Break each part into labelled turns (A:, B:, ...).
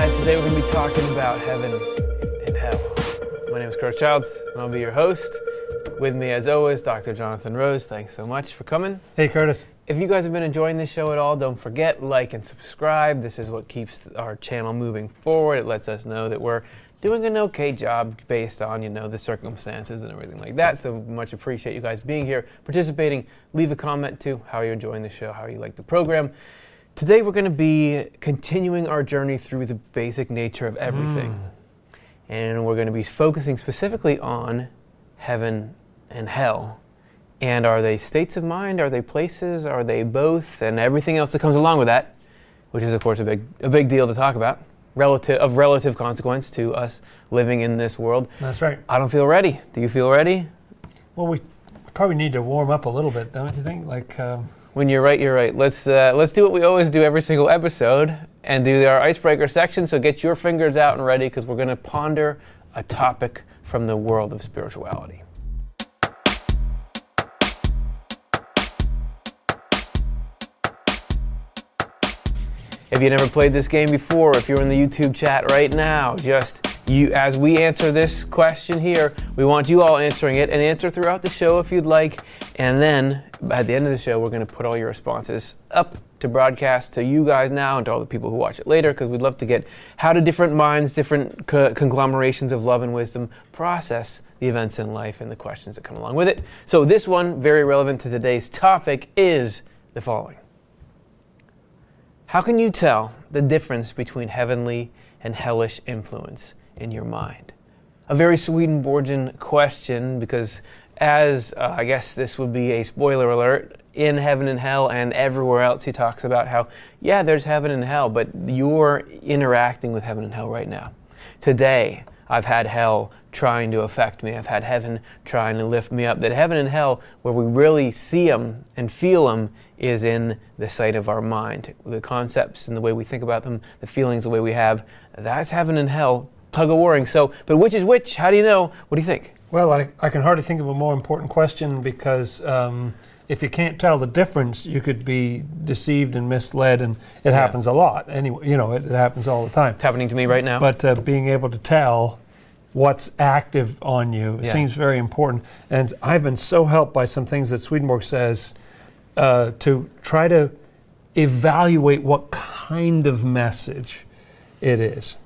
A: Live. Today we're going to be talking about heaven and hell. My name is Curtis Childs, and I'll be your host. With me, as always, Dr. Jonathan Rose. Thanks so much for coming.
B: Hey, Curtis.
A: If you guys have been enjoying this show at all, don't forget like and subscribe. This is what keeps our channel moving forward. It lets us know that we're doing an okay job based on you know the circumstances and everything like that. So much appreciate you guys being here, participating. Leave a comment too. How are you enjoying the show? How you like the program? Today we're going to be continuing our journey through the basic nature of everything.
B: Mm.
A: And we're going to be focusing specifically on heaven and hell. And are they states of mind? Are they places? Are they both? And everything else that comes along with that, which is of course a big a big deal to talk about. Relative of relative consequence to us living in this world.
B: That's right.
A: I don't feel ready. Do you feel ready?
B: Well, we probably need to warm up a little bit, don't you think? Like, um,
A: When you're right, you're right. Let's uh, let's do what we always do every single episode and do our icebreaker section. So get your fingers out and ready because we're going to ponder a topic from the world of spirituality. If you never played this game before, if you're in the YouTube chat right now, just you as we answer this question here, we want you all answering it and answer throughout the show if you'd like. And then at the end of the show, we're going to put all your responses up to broadcast to you guys now and to all the people who watch it later because we'd love to get how do different minds, different co- conglomerations of love and wisdom process the events in life and the questions that come along with it. So this one, very relevant to today's topic, is the following. How can you tell the difference between heavenly and hellish influence in your mind? A very Swedenborgian question because, as uh, I guess this would be a spoiler alert, in heaven and hell and everywhere else, he talks about how, yeah, there's heaven and hell, but you're interacting with heaven and hell right now. Today, I've had hell trying to affect me. I've had heaven trying to lift me up. That heaven and hell, where we really see them and feel them, is in the sight of our mind. The concepts and the way we think about them, the feelings, the way we have, that's heaven and hell, tug of warring. So, but which is which? How do you know? What do you think?
B: well, I, I can hardly think of a more important question because um, if you can't tell the difference, you could be deceived and misled, and it happens a lot. Anyway, you know, it, it happens all the time.
A: It's happening to me right now.
B: But uh, being able to tell what's active on you
A: Yeah.
B: seems very important. And I've been so helped by some things that Swedenborg says uh, to try to evaluate what kind of message it is.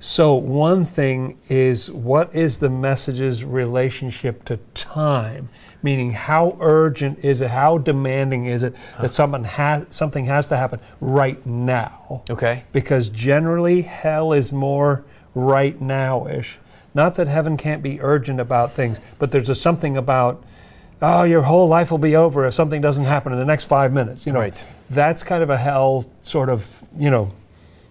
B: So, one thing is what is the message's relationship to time? Meaning, how urgent is it? How demanding is it that uh-huh. someone has, something has to happen right now?
A: okay.
B: because generally hell is more right now-ish. Not that heaven can't be urgent about things, but there's a something about oh, your whole life will be over if something doesn't happen in the next five minutes. You know,
A: Right.
B: that's kind of a hell sort of you know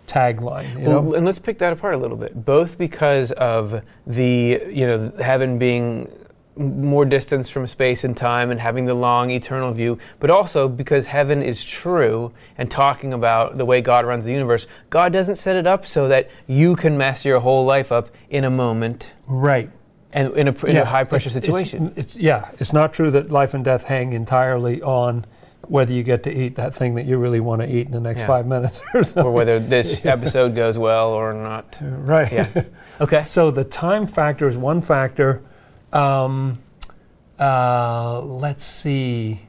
B: tagline. You
A: Well,
B: know,
A: and let's pick that apart a little bit. Both because of the, you know, heaven being more distance from space and time and having the long eternal view, but also because heaven is true and talking about the way God runs the universe. God doesn't set it up so that you can mess your whole life up in a moment
B: right.
A: and in a, in
B: Yeah,
A: a high pressure
B: it's- it's-
A: situation.
B: It's, yeah, it's not true that life and death hang entirely on whether you get to eat that thing that you really want to eat in the next
A: Yeah.
B: five minutes or
A: or whether this episode goes well or not.
B: Right.
A: Yeah. Okay.
B: So the time factor is one factor. Um, uh, let's see.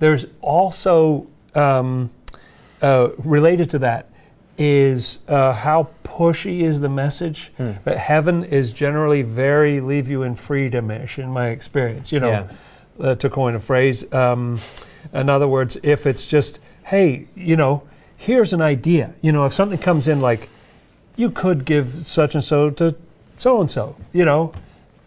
B: There's also um, uh, related to that is uh, how pushy is the message.
A: Hmm.
B: But heaven is generally very leave you in freedom-ish, in my experience. You know,
A: Yeah.
B: uh, to coin a phrase. Um, in other words, if it's just, hey, you know, here's an idea. You know, if something comes in like, you could give such and so to so and so, you know,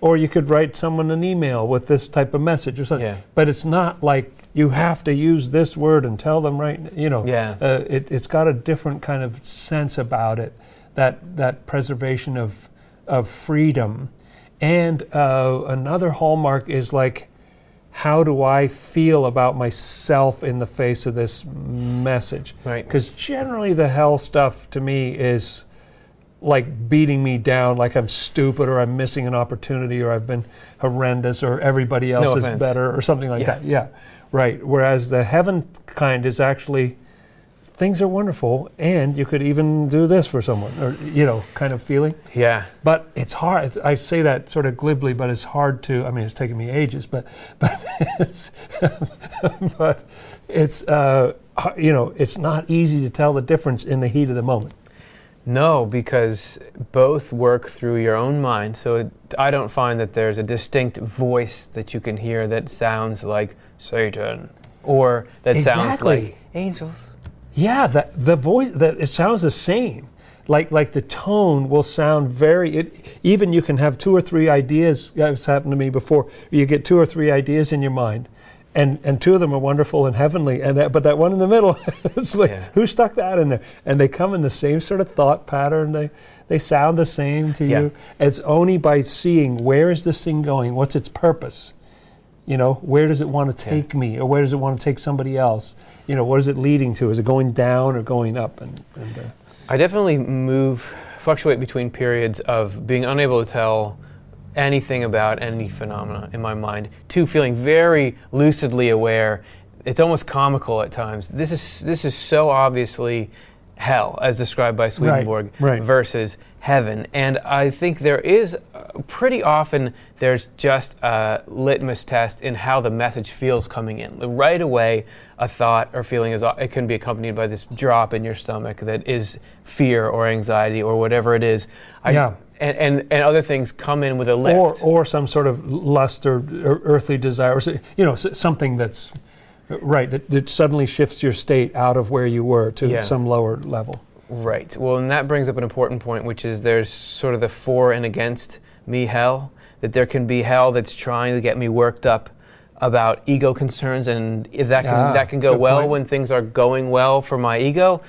B: or you could write someone an email with this type of message or something.
A: Yeah.
B: But it's not like you have to use this word and tell them right. You know,
A: Yeah.
B: uh, it, it's got a different kind of sense about it. That that preservation of of freedom, and uh, another hallmark is like. How do I feel about myself in the face of this message?
A: Right.
B: Because generally, the hell stuff to me is like beating me down, like I'm stupid or I'm missing an opportunity or I've been horrendous or everybody else
A: No
B: is
A: offense.
B: better or something like
A: Yeah.
B: that. Yeah, right. Whereas the heaven kind is actually things are wonderful, and you could even do this for someone, or you know, kind of feeling.
A: Yeah.
B: But it's hard. It's, I say that sort of glibly, but it's hard to. I mean, it's taken me ages, but but it's but it's uh, you know, it's not easy to tell the difference in the heat of the moment.
A: No, because both work through your own mind. So it, I don't find that there's a distinct voice that you can hear that sounds like Satan or that sounds like angels.
B: Yeah, that the voice that it sounds the same. Like like the tone will sound very. It, even you can have two or three ideas. It's happened to me before. You get two or three ideas in your mind, and and two of them are wonderful and heavenly, and that, but that one in the middle, it's like
A: Yeah.
B: who stuck that in there? And they come in the same sort of thought pattern. They they sound the same to
A: Yeah.
B: you. It's only by seeing where is this thing going, what's its purpose. You know, where does it want to
A: Yeah.
B: take me, or where does it want to take somebody else? You know, what is it leading to? Is it going down or going up? And, and uh,
A: I definitely move, fluctuate between periods of being unable to tell anything about any phenomena in my mind to feeling very lucidly aware. It's almost comical at times. This is this is so obviously hell, as described by Swedenborg,
B: right.
A: versus heaven. And I think there is uh, pretty often there's just a litmus test in how the message feels coming in. Right away, a thought or feeling is it can be accompanied by this drop in your stomach that is fear or anxiety or whatever it is. I-
B: Yeah.
A: And, and, and other things come in with a lift.
B: or or some sort of lust or, or earthly desire, or, you know, something that's uh, right that, that suddenly shifts your state out of where you were to
A: Yeah.
B: some lower level.
A: Right. Well, and that brings up an important point, which is there's sort of the for and against me hell. That there can be hell that's trying to get me worked up about ego concerns, and if that can
B: Ah,
A: that can go well
B: point.
A: when things are going well for my ego.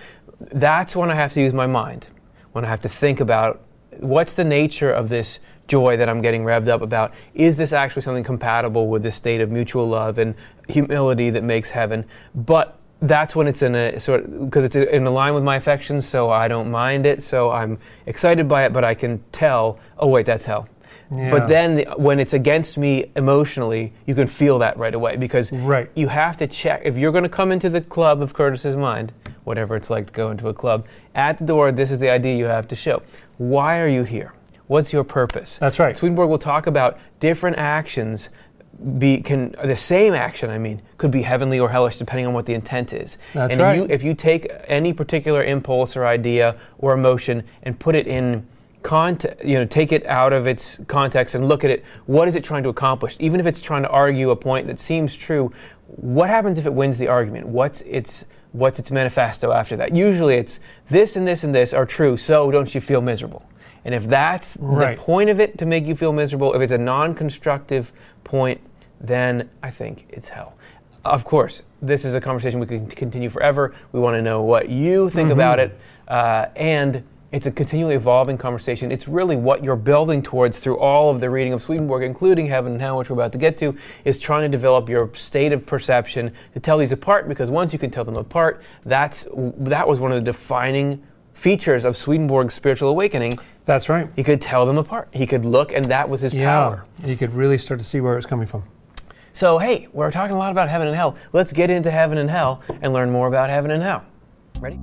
A: That's when I have to use my mind. When I have to think about what's the nature of this joy that I'm getting revved up about. Is this actually something compatible with this state of mutual love and humility that makes heaven? But that's when it's in a sort because it's in line with my affections, so I don't mind it. So I'm excited by it, but I can tell. Oh wait, that's hell.
B: Yeah.
A: But then the, when it's against me emotionally, you can feel that right away because
B: Right.
A: you have to check if you're going to come into the club of Curtis's mind, whatever it's like to go into a club. At the door, this is the idea you have to show. Why are you here? What's your purpose?
B: That's right.
A: Swedenborg will talk about different actions. Be can the same action? I mean, could be heavenly or hellish depending on what the intent is.
B: That's
A: and
B: right.
A: You, if you take any particular impulse or idea or emotion and put it in context, you know, take it out of its context and look at it. What is it trying to accomplish? Even if it's trying to argue a point that seems true, what happens if it wins the argument? What's its what's its manifesto after that? Usually, it's this and this and this are true. So don't you feel miserable? And if that's
B: Right.
A: the point of it to make you feel miserable, if it's a non-constructive point, then I think it's hell. Of course, this is a conversation we can continue forever. We want to know what you think about it, uh, and it's a continually evolving conversation. It's really what you're building towards through all of the reading of Swedenborg, including Heaven and Hell, which we're about to get to, is trying to develop your state of perception to tell these apart. Because once you can tell them apart, that's that was one of the defining features of Swedenborg's spiritual awakening.
B: That's right.
A: He could tell them apart. He could look, and that was his power.
B: You could really start to see where it was coming from.
A: So, hey, we're talking a lot about heaven and hell. Let's get into heaven and hell and learn more about heaven and hell. Ready?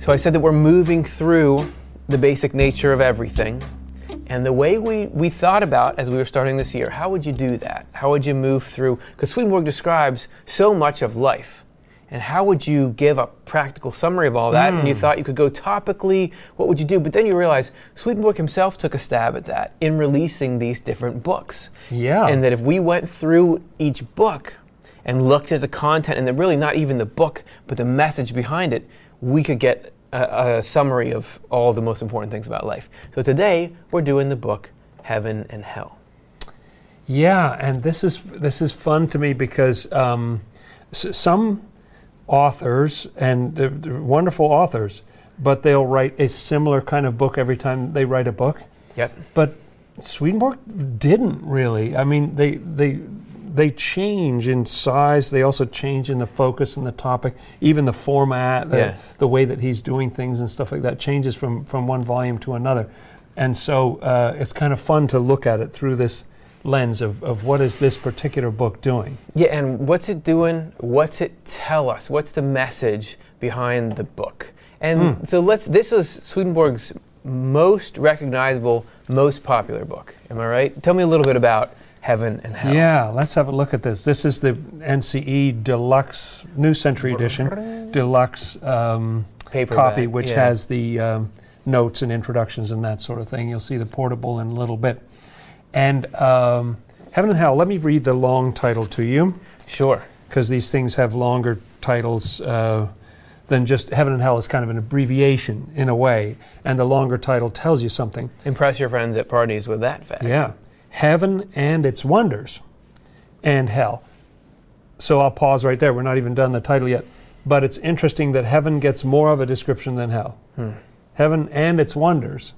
A: So, I said that we're moving through the basic nature of everything. And the way we, we thought about as we were starting this year, how would you do that? How would you move through? Because Swedenborg describes so much of life. And how would you give a practical summary of all that? And you hmm. thought you could go topically, what would you do? But then you realize Swedenborg himself took a stab at that in releasing these different books.
B: Yeah.
A: And that if we went through each book and looked at the content, and then really not even the book, but the message behind it, we could get a, a summary of all the most important things about life. So today we're doing the book Heaven and Hell.
B: Yeah, and this is this is fun to me because um, s- some authors and they're, they're wonderful authors, but they'll write a similar kind of book every time they write a book.
A: Yep.
B: But Swedenborg didn't really. I mean, they they they change in size. They also change in the focus and the topic, even the format, the,
A: Yeah.
B: the way that he's doing things and stuff like that changes from from one volume to another. And so uh, it's kind of fun to look at it through this lens of, of what is this particular book doing.
A: Yeah, and what's it doing? What's it tell us? What's the message behind the book? And
B: Mm.
A: so let's. This is Swedenborg's most recognizable, most popular book. Am I right? Tell me a little bit about Heaven and Hell.
B: Yeah, let's have a look at this. This is the NCE Deluxe New Century Edition Deluxe um, copy, which
A: yeah.
B: has the um, notes and introductions and that sort of thing. You'll see the portable in a little bit. And um, Heaven and Hell, let me read the long title to you
A: Sure.
B: because these things have longer titles uh, than just Heaven and Hell is kind of an abbreviation in a way, and the longer title tells you something.
A: Impress your friends at parties with that fact.
B: Yeah. Heaven and its wonders and hell. So I'll pause right there. We're not even done the title yet. But it's interesting that heaven gets more of a description than hell.
A: Hmm.
B: Heaven and its wonders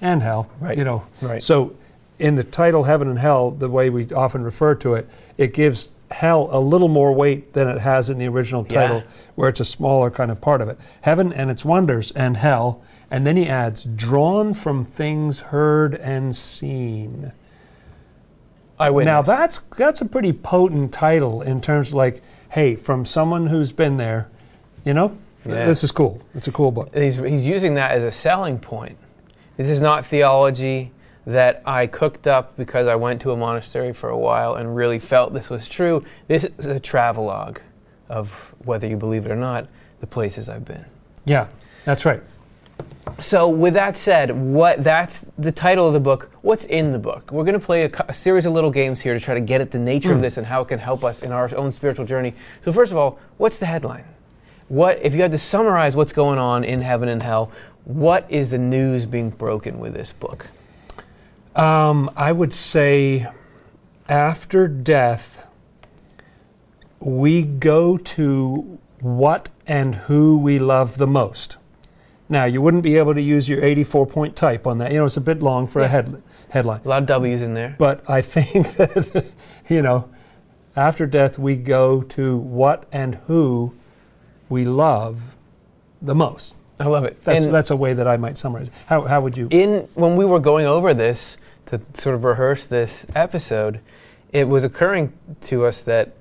B: and hell.
A: Right.
B: You know.
A: Right.
B: So in the title Heaven and Hell, the way we often refer to it, it gives hell a little more weight than it has in the original title,
A: Yeah.
B: where it's a smaller kind of part of it. Heaven and its wonders and hell. And then he adds, drawn from things heard and seen.
A: Eyewitness.
B: Now that's that's a pretty potent title in terms of like, hey, from someone who's been there, you know,
A: Yeah.
B: this is cool. It's a cool book.
A: he's, he's using that as a selling point. This is not theology that I cooked up because I went to a monastery for a while and really felt this was true. This is a travelogue of whether you believe it or not, the places I've been.
B: Yeah, that's right.
A: So, with that said, what that's the title of the book. What's in the book? We're going to play a, a series of little games here to try to get at the nature of this and how it can help us in our own spiritual journey. So, first of all, what's the headline? What if you had to summarize what's going on in heaven and hell? What is the news being broken with this book?
B: Um, I would say after death, we go to what and who we love the most. Now, you wouldn't be able to use your 84 point type on that. You know, it's a bit long for a head, headline.
A: A lot of W's in there.
B: But I think that, you know, after death, we go to what and who we love the most.
A: I love it.
B: That's,
A: And-
B: that's a way that I might summarize. it. How, how would you?
A: in when we were going over this to sort of rehearse this episode, it was occurring to us that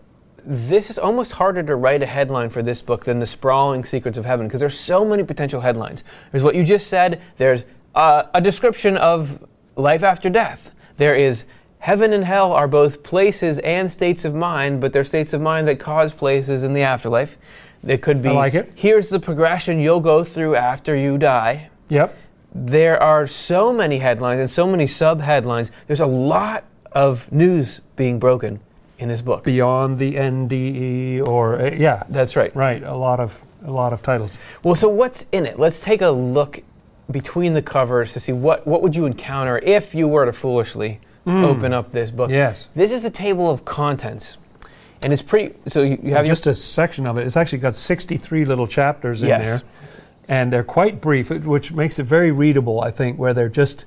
A: this is almost harder to write a headline for this book than the sprawling secrets of heaven because there's so many potential headlines. There's what you just said. There's uh, a description of life after death. There is heaven and hell are both places and states of mind, but they're states of mind that cause places in the afterlife. It could be
B: I like it.
A: here's the progression you'll go through after you die
B: Yep.
A: there are so many headlines and so many sub headlines. There's a lot of news being broken in this book.
B: Beyond the NDE or, uh, yeah,
A: That's right.
B: right. A lot of, a lot of titles.
A: Well, so what's in it? Let's take a look between the covers to see what, what would you encounter if you were to foolishly open up this book.
B: Yes.
A: This is the table of contents. And it's pretty, so you, you have
B: Just a section of it. It's actually got 63 little chapters in
A: Yes.
B: there. And they're quite brief, which makes it very readable, I think, where they're just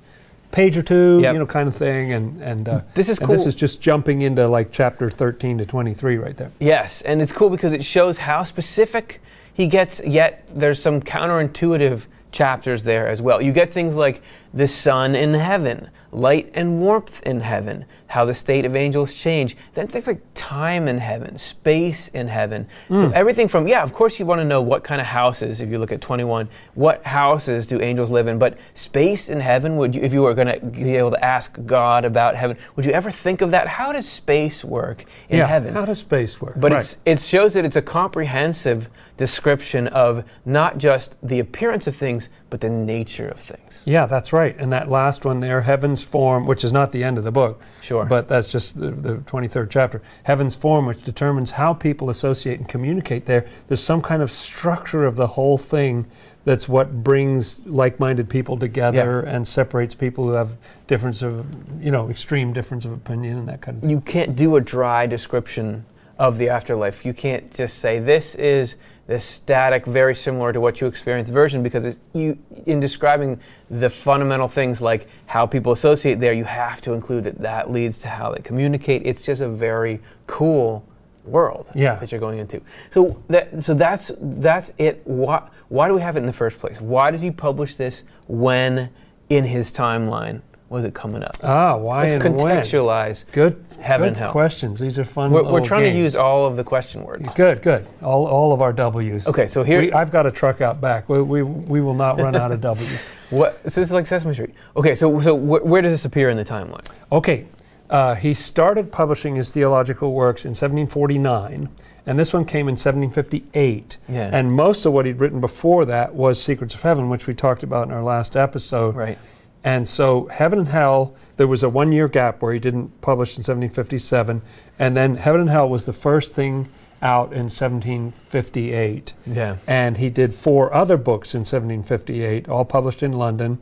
B: page or two,
A: Yep.
B: you know, kind of thing. And, and uh,
A: This is
B: and this is just jumping into like chapter 13 to 23 right there.
A: Yes, and it's cool because it shows how specific he gets, yet there's some counterintuitive chapters there as well. You get things like the sun in heaven, light and warmth in heaven, how the state of angels change. Then things like time in heaven, space in heaven. So hmm. everything from, yeah, of course you want to know what kind of houses, if you look at 21, what houses do angels live in? But space in heaven, would you, if you were going to be able to ask God about heaven, would you ever think of that? How does space work in
B: yeah.
A: heaven?
B: How does space work?
A: But
B: Right.
A: it's, it shows that it's a comprehensive description of not just the appearance of things, but the nature of things.
B: Yeah, that's right. And that last one there, Heaven's Form, which is not the end of the book,
A: Sure.
B: but that's just the, the 23rd chapter. Heaven's Form, which determines how people associate and communicate there. There's some kind of structure of the whole thing that's what brings like-minded people together and separates people who have difference of, you know, extreme difference of opinion and that kind of thing.
A: you can't do a dry description of the afterlife. You can't just say this is this static, very similar to what you experience version, because it's, you, in describing the fundamental things like how people associate there, you have to include that that leads to how they communicate. It's just a very cool world
B: Yeah.
A: that you're going into. So that so that's that's it. Why why do we have it in the first place? Why did he publish this when in his timeline was it coming up?
B: Ah, why
A: Let's
B: and when?
A: contextualize.
B: Good,
A: Heaven
B: good questions. These are fun.
A: We're, we're trying to use all of the question words.
B: Good, good. All, all of our W's.
A: Okay, so here,
B: We, I've got a truck out back. We, we, we will not run out of W's.
A: what? So this is like Sesame Street. Okay, so so wh- where does this appear in the timeline?
B: Okay, uh, he started publishing his theological works in 1749, and this one came in 1758.
A: Yeah.
B: And most of what he'd written before that was Secrets of Heaven, which we talked about in our last episode.
A: Right.
B: And so, Heaven and Hell, there was a one year gap where he didn't publish in 1757, and then Heaven and Hell was the first thing out in 1758.
A: Yeah.
B: And he did four other books in 1758, all published in London.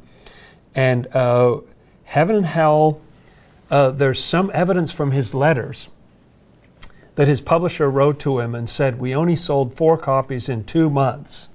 B: And uh, Heaven and Hell, uh, there's some evidence from his letters that his publisher wrote to him and said, We only sold four copies in two months.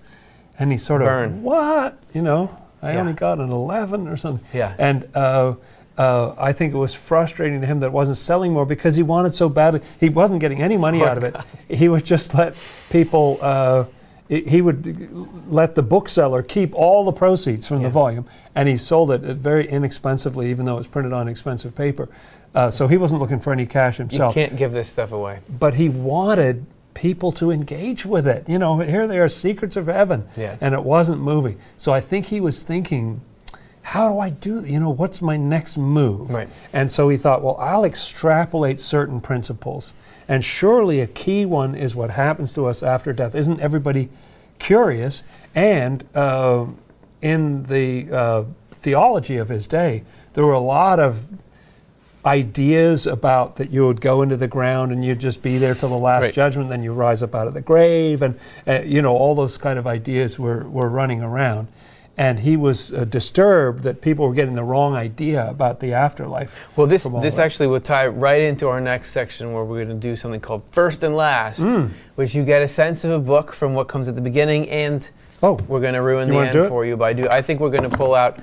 B: And he sort of,
A: Burn.
B: What? You know, I
A: Yeah.
B: only got an 11 or something.
A: Yeah.
B: And uh, uh, I think it was frustrating to him that it wasn't selling more because he wanted so badly. He wasn't getting any money
A: Poor
B: out of it. He would just let people. Uh, he he would let the bookseller keep all the proceeds from
A: Yeah.
B: the volume, and he sold it very inexpensively, even though it was printed on expensive paper. Uh, so he wasn't looking for any cash himself.
A: You can't give this stuff away.
B: but he wanted people to engage with it. You know, here they are, secrets of heaven,
A: Yeah.
B: and it wasn't moving. So I think he was thinking, how do I do? You know, what's my next move?
A: Right.
B: And so he thought, well, I'll extrapolate certain principles, and surely a key one is what happens to us after death. Isn't everybody curious? And uh, in the uh, theology of his day, there were a lot of ideas about that you would go into the ground and you'd just be there till the last
A: Right.
B: judgment, then you rise up out of the grave, and uh, you know all those kind of ideas were were running around. And he was uh, disturbed that people were getting the wrong idea about the afterlife.
A: Well, this this
B: that.
A: actually will tie right into our next section where we're going to do something called first and last,
B: Mm.
A: which you get a sense of a book from what comes at the beginning, and
B: Oh,
A: we're going to ruin
B: You
A: the end for you by do. I think we're going to pull out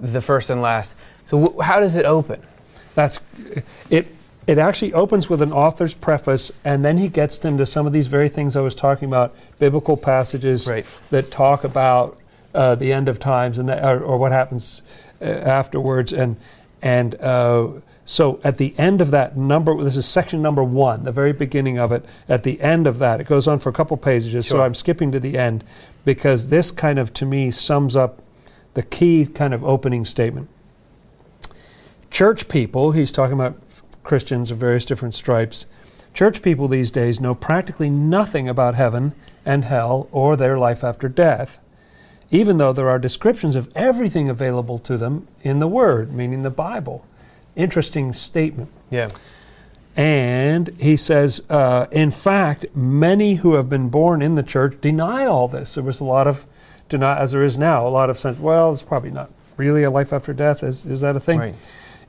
A: the first and last. So, wh- how does it open?
B: That's it. It actually opens with an author's preface, and then he gets into some of these very things I was talking about, biblical passages
A: Right.
B: that talk about uh, the end of times and that, or, or what happens uh, afterwards, and and uh, so at the end of that number, this is section number one, the very beginning of it. At the end of that, it goes on for a couple pages, so I'm skipping to the end because this kind of to me sums up the key kind of opening statement church people, he's talking about Christians of various different stripes, church people these days know practically nothing about heaven and hell or their life after death, even though there are descriptions of everything available to them in the Word, meaning the Bible. Interesting statement.
A: Yeah.
B: And he says, uh, in fact, many who have been born in the church deny all this. There was a lot of deny, as there is now, a lot of sense. Well, it's probably not really a life after death. Is is that a thing?
A: Right.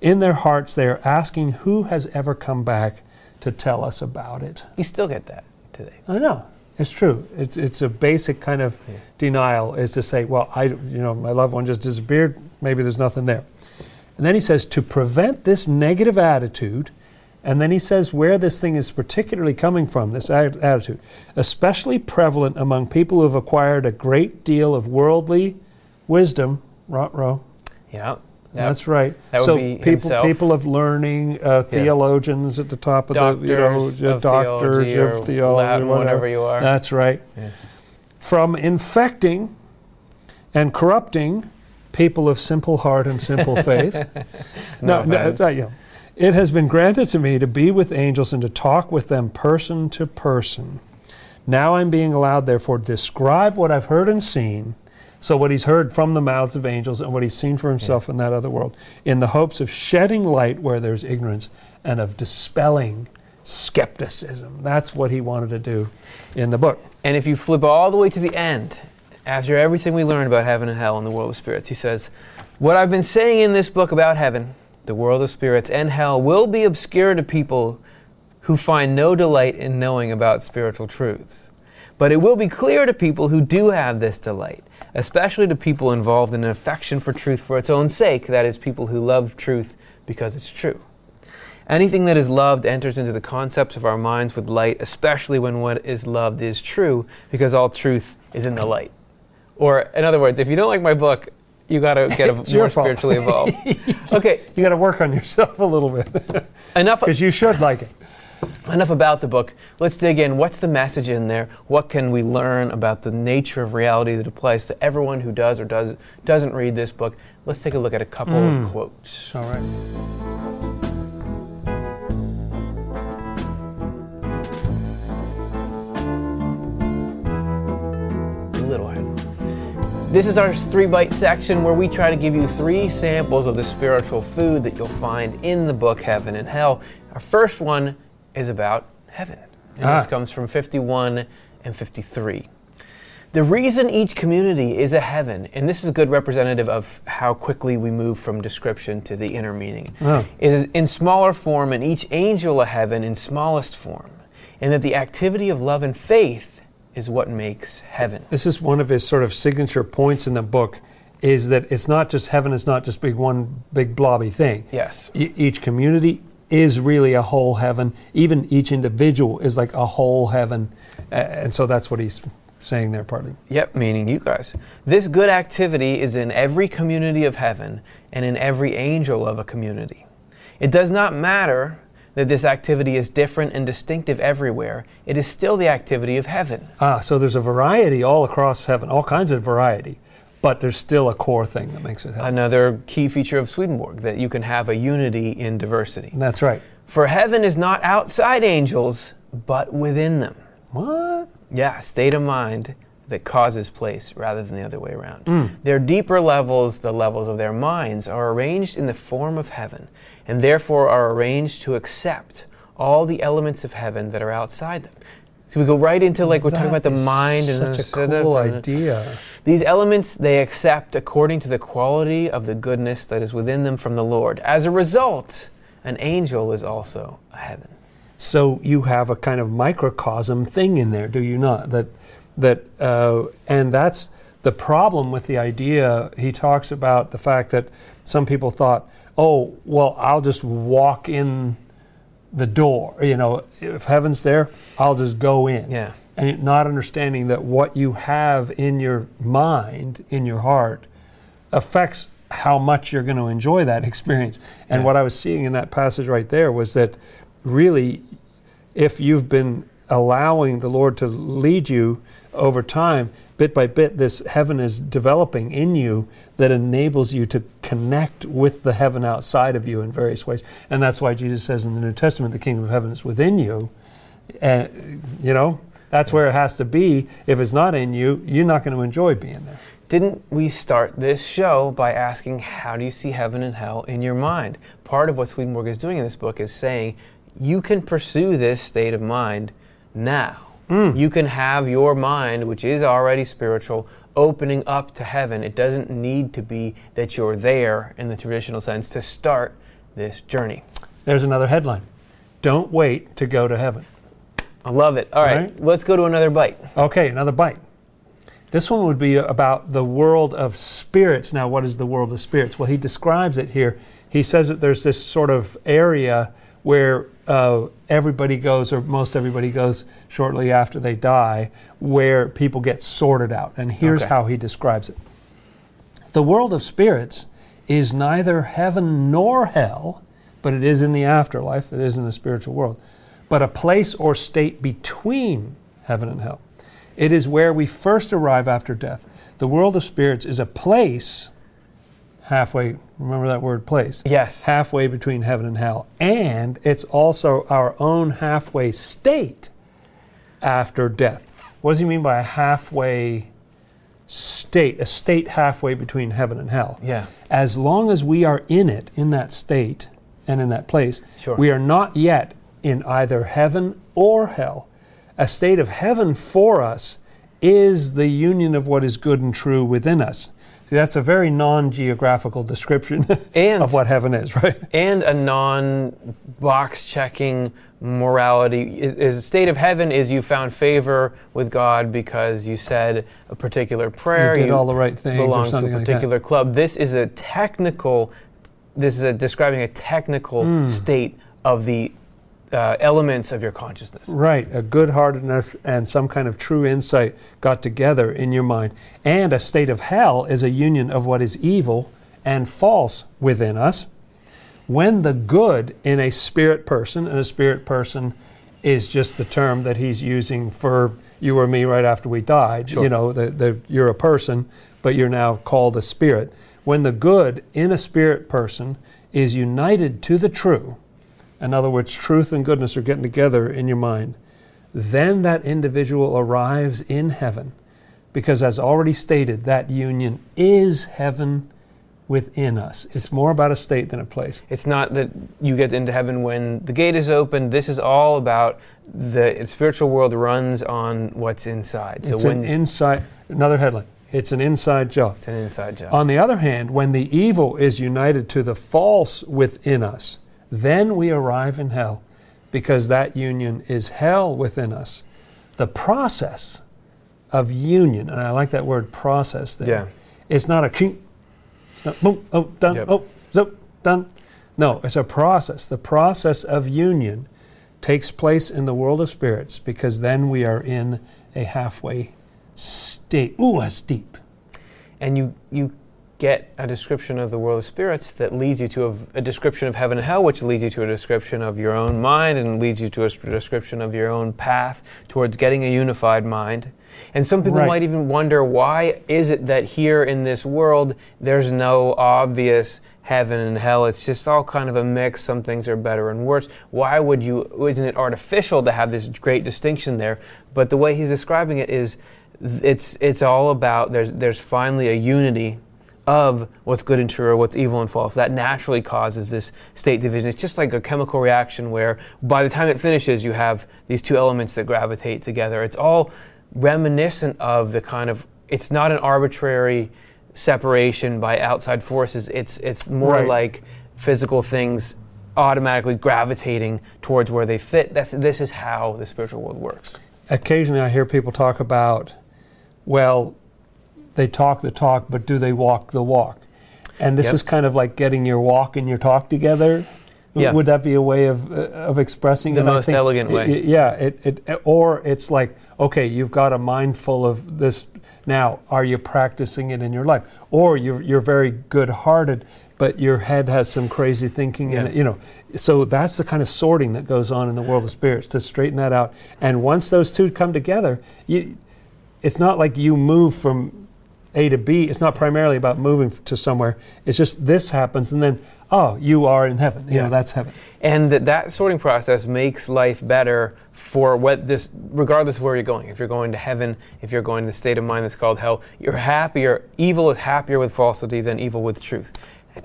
B: In their hearts, they are asking, "Who has ever come back to tell us about it?"
A: You still get that today.
B: I know it's true. It's it's a basic kind of
A: Yeah.
B: denial is to say, "Well, I you know my loved one just disappeared. Maybe there's nothing there." And then he says to prevent this negative attitude, and then he says where this thing is particularly coming from, this attitude, especially prevalent among people who have acquired a great deal of worldly wisdom. Rot-row.
A: Yeah. That-
B: That's right.
A: that would
B: so
A: be
B: people,
A: himself.
B: people of learning, uh, theologians at the top of the, you know,
A: Doctors
B: uh,
A: of
B: doctors of theology,
A: Latin, whatever you are.
B: That's right.
A: Yeah.
B: From infecting and corrupting people of simple heart and simple faith.
A: No offense.
B: uh, yeah. It has been granted to me to be with angels and to talk with them person to person. Now I'm being allowed, therefore, to describe what I've heard and seen. So, what he's heard from the mouths of angels and what he's seen for himself in that other world, in the hopes of shedding light where there's ignorance and of dispelling skepticism. That's what he wanted to do in the book.
A: And if you flip all the way to the end, after everything we learned about heaven and hell and the world of spirits, he says, What I've been saying in this book about heaven, the world of spirits, and hell will be obscure to people who find no delight in knowing about spiritual truths. But it will be clear to people who do have this delight, especially to people involved in an affection for truth for its own sake, that is, people who love truth because it's true. Anything that is loved enters into the concepts of our minds with light, especially when what is loved is true, because all truth is in the light. Or, in other words, if you don't like my book, you got to get more
B: fault.
A: spiritually evolved. okay,
B: You got to work on yourself a little bit
A: enough
B: because you should like it.
A: Enough about the book. Let's dig in. What's the message in there? What can we learn about the nature of reality that applies to everyone who does or does doesn't read this book? Let's take a look at a couple
B: Mm.
A: of quotes.
B: All right.
A: This is our three bite section where we try to give you three samples of the spiritual food that you'll find in the book Heaven and Hell. Our first one is about heaven. And this
B: Ah.
A: comes from 51 and 53. The reason each community is a heaven, and this is a good representative of how quickly we move from description to the inner meaning,
B: Oh.
A: is in smaller form and each angel a heaven in smallest form, and that the activity of love and faith is what makes heaven.
B: This is one of his sort of signature points in the book is that it's not just heaven is not just big one big blobby thing.
A: Yes.
B: E- each community is really a whole heaven. Even each individual is like a whole heaven. And so that's what he's saying there partly.
A: Yep, meaning you guys. This good activity is in every community of heaven and in every angel of a community. It does not matter that this activity is different and distinctive everywhere, it is still the activity of heaven.
B: Ah, so there's a variety all across heaven, all kinds of variety, but there's still a core thing that makes it heaven.
A: Another key feature of Swedenborg, that you can have a unity in diversity.
B: That's right.
A: For heaven is not outside angels, but within them.
B: What?
A: Yeah, state of mind that causes place rather than the other way around.
B: Mm.
A: Their deeper levels, the levels of their minds, are arranged in the form of heaven, and therefore are arranged to accept all the elements of heaven that are outside them. So we go right into like we're talking about the mind and
B: such a cool idea.
A: These elements they accept according to the quality of the goodness that is within them from the Lord. As a result, an angel is also a heaven.
B: So you have a kind of microcosm thing in there, do you not? That that uh, and that's the problem with the idea. He talks about the fact that some people thought, "Oh, well, I'll just walk in the door. You know, if heaven's there, I'll just go in."
A: Yeah.
B: And not understanding that what you have in your mind, in your heart, affects how much you're going to enjoy that experience. And
A: Yeah.
B: what I was seeing in that passage right there was that really, if you've been allowing the Lord to lead you over time, bit by bit, this heaven is developing in you that enables you to connect with the heaven outside of you in various ways. And that's why Jesus says in the New Testament, the kingdom of heaven is within you. And, you know, that's where it has to be. If it's not in you, you're not going to enjoy being there.
A: Didn't we start this show by asking, How do you see heaven and hell in your mind? Part of what Swedenborg is doing in this book is saying, You can pursue this state of mind now. Mm. You can have your mind, which is already spiritual, opening up to heaven. It doesn't need to be that you're there in the traditional sense to start this journey.
B: There's another headline Don't wait to go to heaven.
A: I love it. All right,
B: Right.
A: let's go to another bite.
B: Okay, another bite. This one would be about the world of spirits. Now, what is the world of spirits? Well, he describes it here. He says that there's this sort of area where uh, everybody goes, or most everybody goes shortly after they die, where people get sorted out. And here's
A: Okay.
B: how he describes it The world of spirits is neither heaven nor hell, but it is in the afterlife, it is in the spiritual world, but a place or state between heaven and hell. It is where we first arrive after death. The world of spirits is a place halfway, remember that word place?
A: Yes.
B: Halfway between heaven and hell. And it's also our own halfway state after death. What does he mean by a halfway state? A state halfway between heaven and hell.
A: Yeah.
B: As long as we are in it, in that state and in that place,
A: Sure.
B: we are not yet in either heaven or hell. A state of heaven for us is the union of what is good and true within us. That's a very non geographical description
A: And-
B: of what heaven is, right?
A: and a non-box checking morality is a state of heaven is you found favor with God because you said a particular prayer you
B: did all the right things or
A: belong to a
B: like
A: particular club this is a technical this is a, describing a technical
B: Hmm.
A: state of the uh, elements of your consciousness.
B: Right, a good heartedness and some kind of true insight got together in your mind. And a state of hell is a union of what is evil and false within us. When the good in a spirit person, and a spirit person is just the term that he's using for you or me right after we died,
A: Sure.
B: you know, the, the, you're a person, but you're now called a spirit. When the good in a spirit person is united to the true, in other words, truth and goodness are getting together in your mind, then that individual arrives in heaven. Because, as already stated, that union is heaven within us. It's more about a state than a place.
A: It's not that you get into heaven when the gate is open. This is all about the spiritual world runs on what's inside.
B: It's
A: so when
B: an inside, another headline, it's an inside job.
A: it's an inside job.
B: On the other hand, when the evil is united to the false within us, then we arrive in hell because that union is hell within us. The process of union, and I like that word process there.
A: Yeah.
B: It's not a not boom, oh, done,
A: Yep.
B: oh, zip, done. No, it's a process. The process of union takes place in the world of spirits because then we are in a halfway state. Ooh, that's deep.
A: and you you get a description of the world of spirits that leads you to a, a description of heaven and hell, which leads you to a description of your own mind and leads you to a description of your own path towards getting a unified mind. And some people
B: Right.
A: might even wonder why is it that here in this world there's no obvious heaven and hell? It's just all kind of a mix. Some things are better and worse. Why would you? Isn't it artificial to have this great distinction there? But the way he's describing it is, it's it's all about there's there's finally a unity of what's good and true or what's evil and false. That naturally causes this state division. It's just like a chemical reaction where by the time it finishes, you have these two elements that gravitate together. It's all reminiscent of the kind of, it's not an arbitrary separation by outside forces. It's, it's more
B: Right.
A: like physical things automatically gravitating towards where they fit. That's, this is how the spiritual world works.
B: occasionally I hear people talk about, well, they talk the talk, but do they walk the walk? And this
A: Yep.
B: is kind of like getting your walk and your talk together.
A: Yeah.
B: Would that be a way of, uh, of expressing
A: The
B: it?
A: Most elegant way.
B: y- yeah, it, it, or it's like, okay, you've got a mind full of this. Now, are you practicing it in your life? Or you're, you're very good hearted, but your head has some crazy thinking in
A: Yeah.
B: it, you know. So that's the kind of sorting that goes on in the world of spirits to straighten that out. And once those two come together, you, it's not like you move from A to B. It's not primarily about moving to somewhere. It's just this happens, and then oh, you are in heaven. You
A: Yeah.
B: know, that's heaven.
A: and that, that sorting process makes life better for what this regardless of where you're going if you're going to heaven if you're going to the state of mind that's called hell you're happier evil is happier with falsity than evil with truth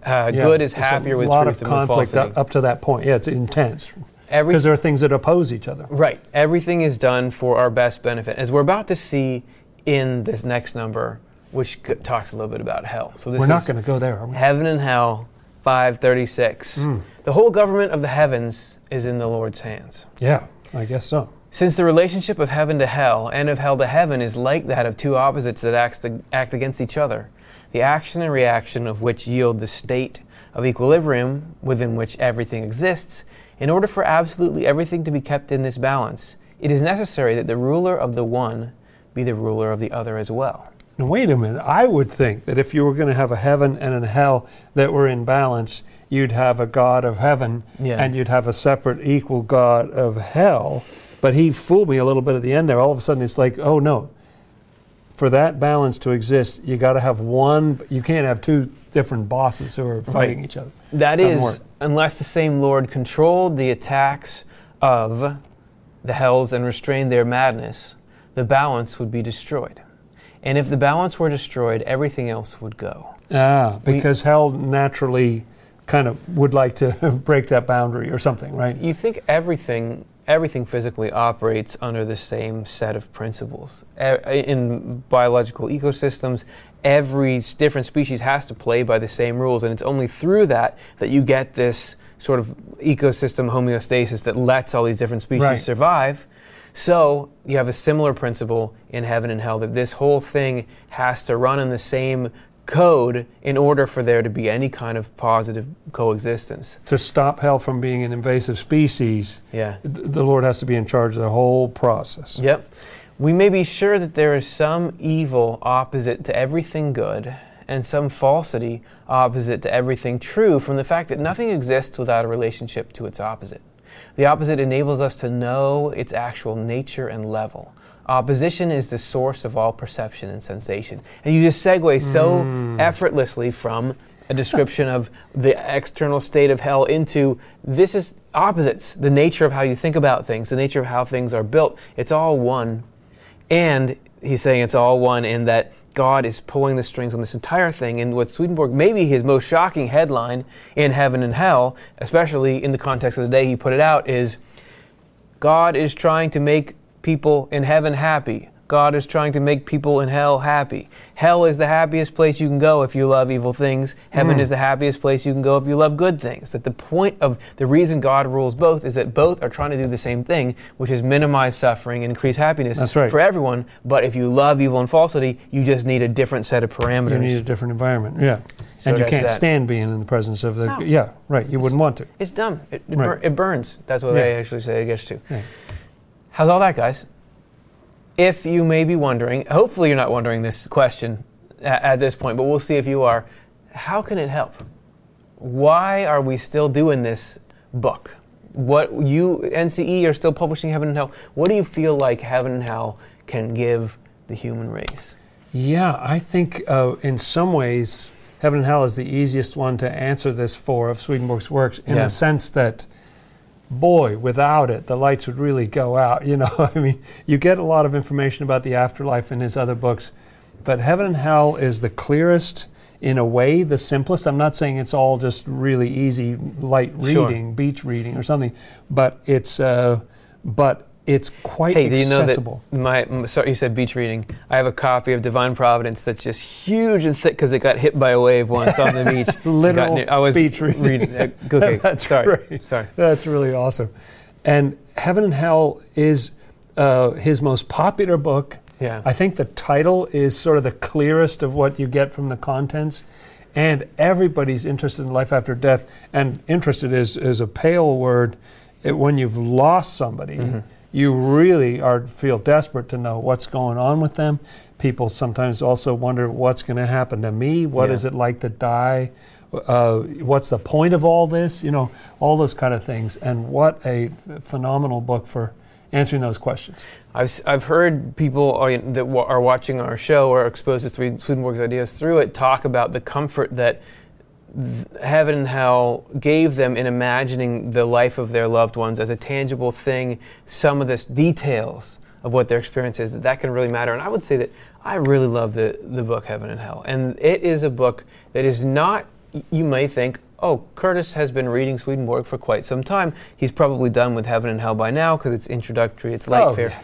A: uh,
B: Yeah.
A: good is happier
B: a
A: with
B: lot
A: truth
B: of
A: than with
B: conflict
A: falsity
B: up, up to that point. Yeah, it's intense because there are things that oppose each other.
A: Right. Everything is done for our best benefit. As we're about to see in this next number, which talks a little bit about hell. So this
B: We're not going to go there, are we?
A: Heaven and Hell 536.
B: Mm.
A: The whole government of the heavens is in the Lord's hands.
B: Yeah, I guess so.
A: Since the relationship of heaven to hell and of hell to heaven is like that of two opposites that act, act against each other, the action and reaction of which yield the state of equilibrium within which everything exists, in order for absolutely everything to be kept in this balance, it is necessary that the ruler of the one be the ruler of the other as well.
B: Now, wait a minute. I would think that if you were going to have a heaven and a hell that were in balance, you'd have a God of heaven
A: Yeah.
B: and you'd have a separate, equal God of hell. But he fooled me a little bit at the end there. All of a sudden, it's like, oh no. For that balance to exist, you got to have one. You can't have two different bosses who are fighting each other.
A: That
B: Doesn't
A: is,
B: work.
A: unless the same Lord controlled the attacks of the hells and restrained their madness, the balance would be destroyed. And if the balance were destroyed, everything else would go.
B: Ah,
A: We-
B: because hell naturally kind of would like to break that boundary or something, right?
A: You think everything, everything physically operates under the same set of principles. In biological ecosystems, every different species has to play by the same rules, and it's only through that that you get this sort of ecosystem homeostasis that lets all these different species
B: Right.
A: survive. So you have a similar principle in heaven and hell that this whole thing has to run in the same code in order for there to be any kind of positive coexistence.
B: To stop hell from being an invasive species,
A: Yeah.
B: th- the Lord has to be in charge of the whole process.
A: Yep. We may be sure that there is some evil opposite to everything good and some falsity opposite to everything true from the fact that nothing exists without a relationship to its opposite. The opposite enables us to know its actual nature and level. Opposition is the source of all perception and sensation. And you just segue so hmm. effortlessly from a description of the external state of hell into this is opposites, the nature of how you think about things, the nature of how things are built. It's all one. And he's saying it's all one in that God is pulling the strings on this entire thing. And what Swedenborg, maybe his most shocking headline in Heaven and Hell, especially in the context of the day he put it out, is God is trying to make people in heaven happy. God is trying to make people in hell happy. Hell is the happiest place you can go if you love evil things. Heaven hmm. is the happiest place you can go if you love good things. That the point of the reason God rules both is that both are trying to do the same thing, which is minimize suffering and increase happiness
B: right.
A: for everyone. But if you love evil and falsity, you just need a different set of parameters.
B: You need a different environment, yeah.
A: So
B: and you can't
A: that.
B: stand being in the presence of the.
A: No.
B: Yeah, right. You wouldn't want to.
A: It's dumb. It, it,
B: Right.
A: bur- it burns. That's what
B: Yeah.
A: they actually say, I guess, too.
B: Yeah.
A: How's all that, guys? If you may be wondering, hopefully you're not wondering this question at, at this point, but we'll see if you are. How can it help? Why are we still doing this book? What you, NCE, are still publishing Heaven and Hell. What do you feel like Heaven and Hell can give the human race?
B: Yeah, I think uh, in some ways, Heaven and Hell is the easiest one to answer this for of Swedenborg's works in
A: Yeah.
B: the sense that, boy, without it, the lights would really go out. You know, I mean, you get a lot of information about the afterlife in his other books, but Heaven and Hell is the clearest, in a way, the simplest. I'm not saying it's all just really easy, light
A: Sure.
B: reading, beach reading or something, but it's, uh, but it's quite
A: Hey, do you know that my, sorry, you said beach reading. I have a copy of Divine Providence that's just huge and thick because it got hit by a wave once on the beach.
B: Literal
A: near- I was
B: beach reading.
A: uh, okay,
B: That's
A: sorry,
B: great.
A: sorry.
B: That's really awesome. And Heaven and Hell is uh, his most popular book.
A: Yeah,
B: I think the title is sort of the clearest of what you get from the contents. And everybody's interested in life after death. And interested is, is a pale word. It, when you've lost somebody,
A: Mm-hmm.
B: You really are feel desperate to know what's going on with them. People sometimes also wonder what's going to happen to me. What
A: Yeah.
B: is it like to die? Uh, what's the point of all this? You know, all those kind of things. And what a phenomenal book for answering those questions.
A: I've, I've heard people are, that wa- are watching our show or exposed to Swedenborg's ideas through it talk about the comfort that th- heaven and hell gave them in imagining the life of their loved ones as a tangible thing. Some of the details of what their experience is that that can really matter. And I would say that I really love the the book Heaven and Hell, and it is a book that is not. You may think. Oh, Curtis has been reading Swedenborg for quite some time. He's probably done with Heaven and Hell by now because it's introductory, it's light
B: Oh,
A: fare.
B: yeah.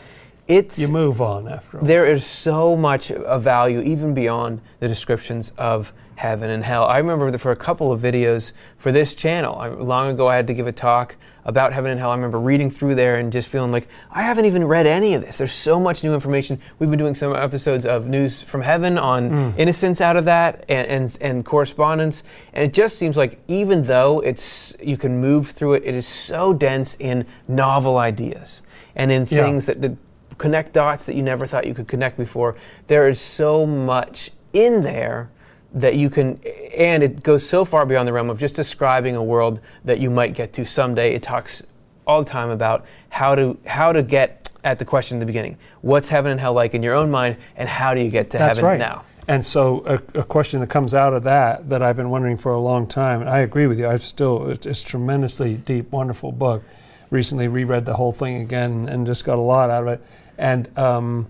A: It's
B: You move on after all.
A: there is so much of value, even beyond the descriptions of heaven and hell. I remember that for a couple of videos for this channel, I, long ago I had to give a talk about heaven and hell. I remember reading through there and just feeling like I haven't even read any of this. There's so much new information. We've been doing some episodes of News from Heaven on hmm. innocence out of that and, and, and correspondence. And it just seems like even though it's you can move through it, it is so dense in novel ideas and in
B: Yeah.
A: things that, that connect dots that you never thought you could connect before. There is so much in there that you can, and it goes so far beyond the realm of just describing a world that you might get to someday. It talks all the time about how to how to get at the question in the beginning: What's heaven and hell like in your own mind, and how do you get to
B: That's
A: heaven
B: right.
A: now?
B: And so, a, a question that comes out of that that I've been wondering for a long time, and I agree with you. I've still it's, it's a tremendously deep, wonderful book. Recently, reread the whole thing again and just got a lot out of it. And um,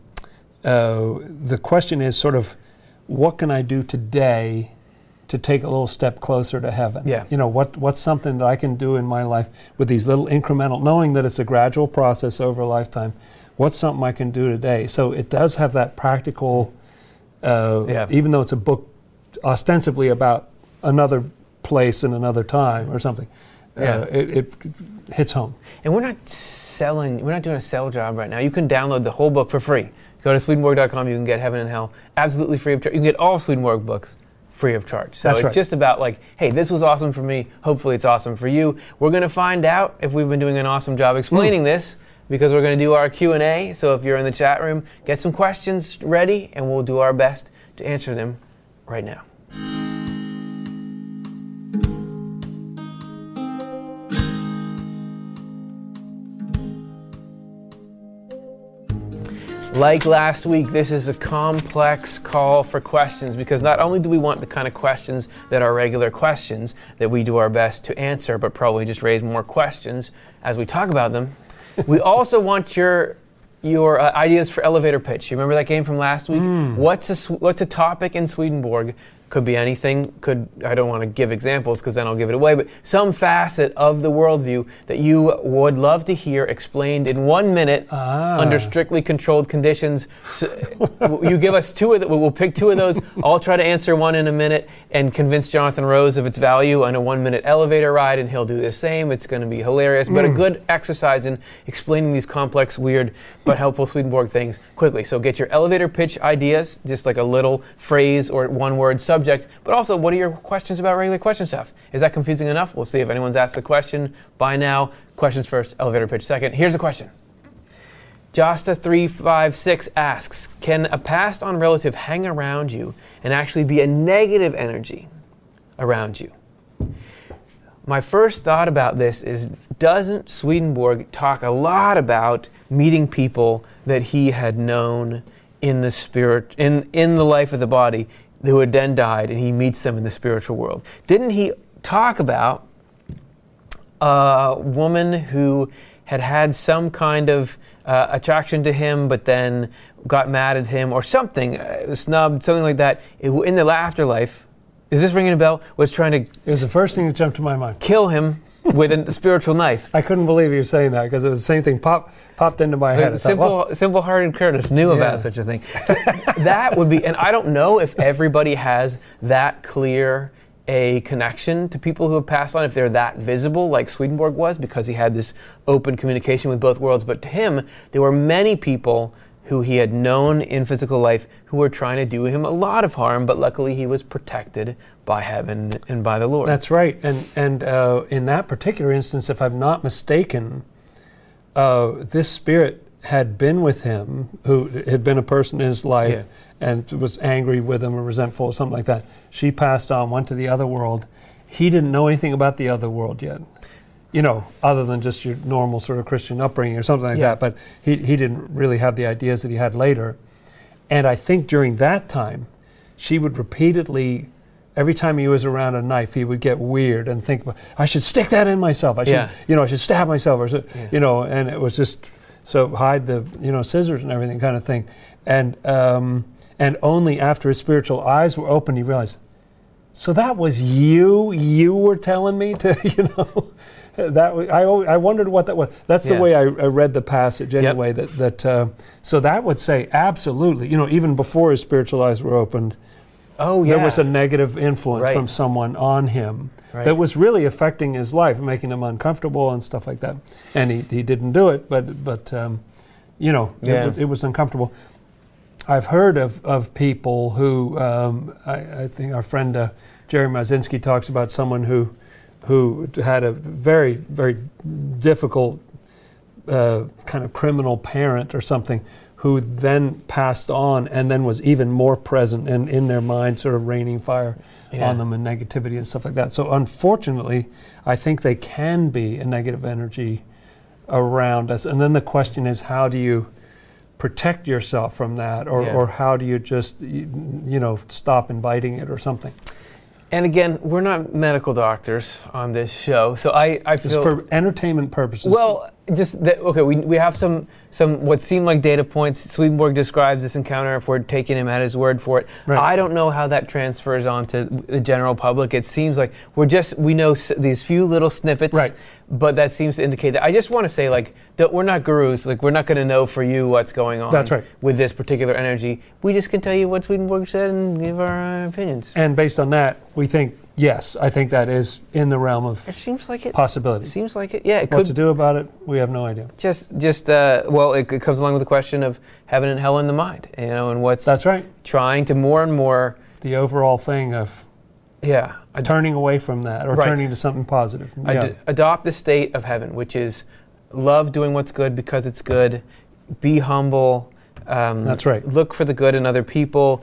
B: uh, the question is sort of, what can I do today to take a little step closer to heaven?
A: Yeah.
B: You know, what what's something that I can do in my life with these little incremental, knowing that it's a gradual process over a lifetime. What's something I can do today? So it does have that practical uh,
A: Yeah.
B: even though it's a book ostensibly about another place and another time or something.
A: Yeah.
B: Uh, it, it hits home.
A: And we're not selling, we're not doing a sell job right now. You can download the whole book for free. Go to Swedenborg.com, you can get Heaven and Hell absolutely free of charge. You can get all Swedenborg books free of charge. So
B: That's
A: it's
B: right.
A: just about like, hey, this was awesome for me. Hopefully, it's awesome for you. We're going to find out if we've been doing an awesome job hmm. explaining this because we're going to do our Q&A. So if you're in the chat room, get some questions ready and we'll do our best to answer them right now. Like last week, this is a complex call for questions because not only do we want the kind of questions that are regular questions that we do our best to answer, but probably just raise more questions as we talk about them, we also want your your uh, ideas for elevator pitch. You remember that game from last week? What's a what's a topic in Swedenborg? Could be anything. Could I don't want to give examples because then I'll give it away. But some facet of the worldview that you would love to hear explained in one minute
B: Ah.
A: under strictly controlled conditions. So, you give us two of the, we'll pick two of those. I'll try to answer one in a minute and convince Jonathan Rose of its value on a one minute elevator ride, and he'll do the same. It's going to be hilarious, but a good exercise in explaining these complex, weird, but helpful Swedenborg things quickly. So get your elevator pitch ideas, just like a little phrase or one word subject, but also what are your questions about regular question stuff? Is that confusing enough? We'll see if anyone's asked the question by now. Questions first, elevator pitch second. Here's a question. Josta356 asks Can a passed on relative hang around you and actually be a negative energy around you? My first thought about this is Doesn't Swedenborg talk a lot about meeting people that he had known in the spirit, in, in the life of the body, who had then died, and he meets them in the spiritual world? Didn't he talk about a woman who had had some kind of uh, attraction to him, but then got mad at him or something, uh, snubbed, something like that. It- in the afterlife, is this ringing a bell? Was trying to
B: It was the first thing that jumped to my mind.
A: kill him with a spiritual knife.
B: I couldn't believe you were saying that because it was the same thing pop, popped into my head. Thought,
A: simple,
B: well,
A: simple-hearted Curtis knew
B: Yeah.
A: about such a thing. So that would be, and I don't know if everybody has that clear a connection to people who have passed on, if they're that visible, like Swedenborg was, because he had this open communication with both worlds. But to him, there were many people who he had known in physical life who were trying to do him a lot of harm, but luckily he was protected by heaven and by the Lord.
B: That's right. And and uh, in that particular instance, if I'm not mistaken, uh, this spirit had been with him, who had been a person in his life,
A: Yeah.
B: and was angry with him or resentful or something like that. She passed on, went to the other world. He didn't know anything about the other world yet. You know, other than just your normal sort of Christian upbringing or something like
A: Yeah.
B: that. But he, he didn't really have the ideas that he had later. And I think during that time, she would repeatedly, every time he was around a knife, he would get weird and think, I should stick that in myself. I should,
A: Yeah.
B: you know, I should stab myself, or so,
A: Yeah.
B: you know. And it was just so hide the, you know, scissors and everything kind of thing. And um, and only after his spiritual eyes were opened, he realized. So that was you. You were telling me to, you know, that was, I. al- I wondered what that was. That's
A: Yeah.
B: the way I, I read the passage
A: Yep.
B: anyway. That that. Uh, so that would say absolutely. You know, even before his spiritual eyes were opened,
A: oh, yeah.
B: there was a negative influence
A: Right.
B: from someone on him
A: Right.
B: that was really affecting his life, making him uncomfortable and stuff like that. And he, he didn't do it, but but um, you know,
A: Yeah.
B: it, was, it was uncomfortable. I've heard of, of people who um, I, I think our friend uh, Jerry Mazinski talks about someone who who had a very very difficult uh, kind of criminal parent or something who then passed on and then was even more present and in their mind sort of raining fire
A: Yeah.
B: on them and negativity and stuff like that so unfortunately i think they can be a negative energy around us and then the question is how do you protect yourself from that or,
A: Yeah.
B: or how do you just you know stop inviting it or something
A: And again, we're not medical doctors on this show, so I, I
B: it's for entertainment purposes
A: well. Just that, okay. We, we have some some what seem like data points. Swedenborg describes this encounter if we're taking him at his word for it.
B: Right.
A: I don't know how that transfers on to the general public. It seems like we're just we know s- these few little snippets,
B: Right.
A: But that seems to indicate that. I just want to say like that we're not gurus. Like we're not going to know for you what's going on.
B: That's right.
A: With this particular energy, we just can tell you what Swedenborg said and give our uh, opinions.
B: and based on that we think yes i think that is in the realm of
A: It seems like it.
B: possibility
A: Seems like it. Yeah, it
B: what
A: could
B: to do about it we have no idea
A: Just, just uh, well, it, it comes along with the question of heaven and hell in the mind, you know, and what's
B: that's right
A: trying to more and more.
B: the overall thing of
A: yeah, ad-
B: turning away from that or
A: Right.
B: turning to something positive.
A: ad-
B: Yeah.
A: adopt the state of heaven, which is love doing what's good because it's good, be humble. Um,
B: That's right.
A: Look for the good in other people.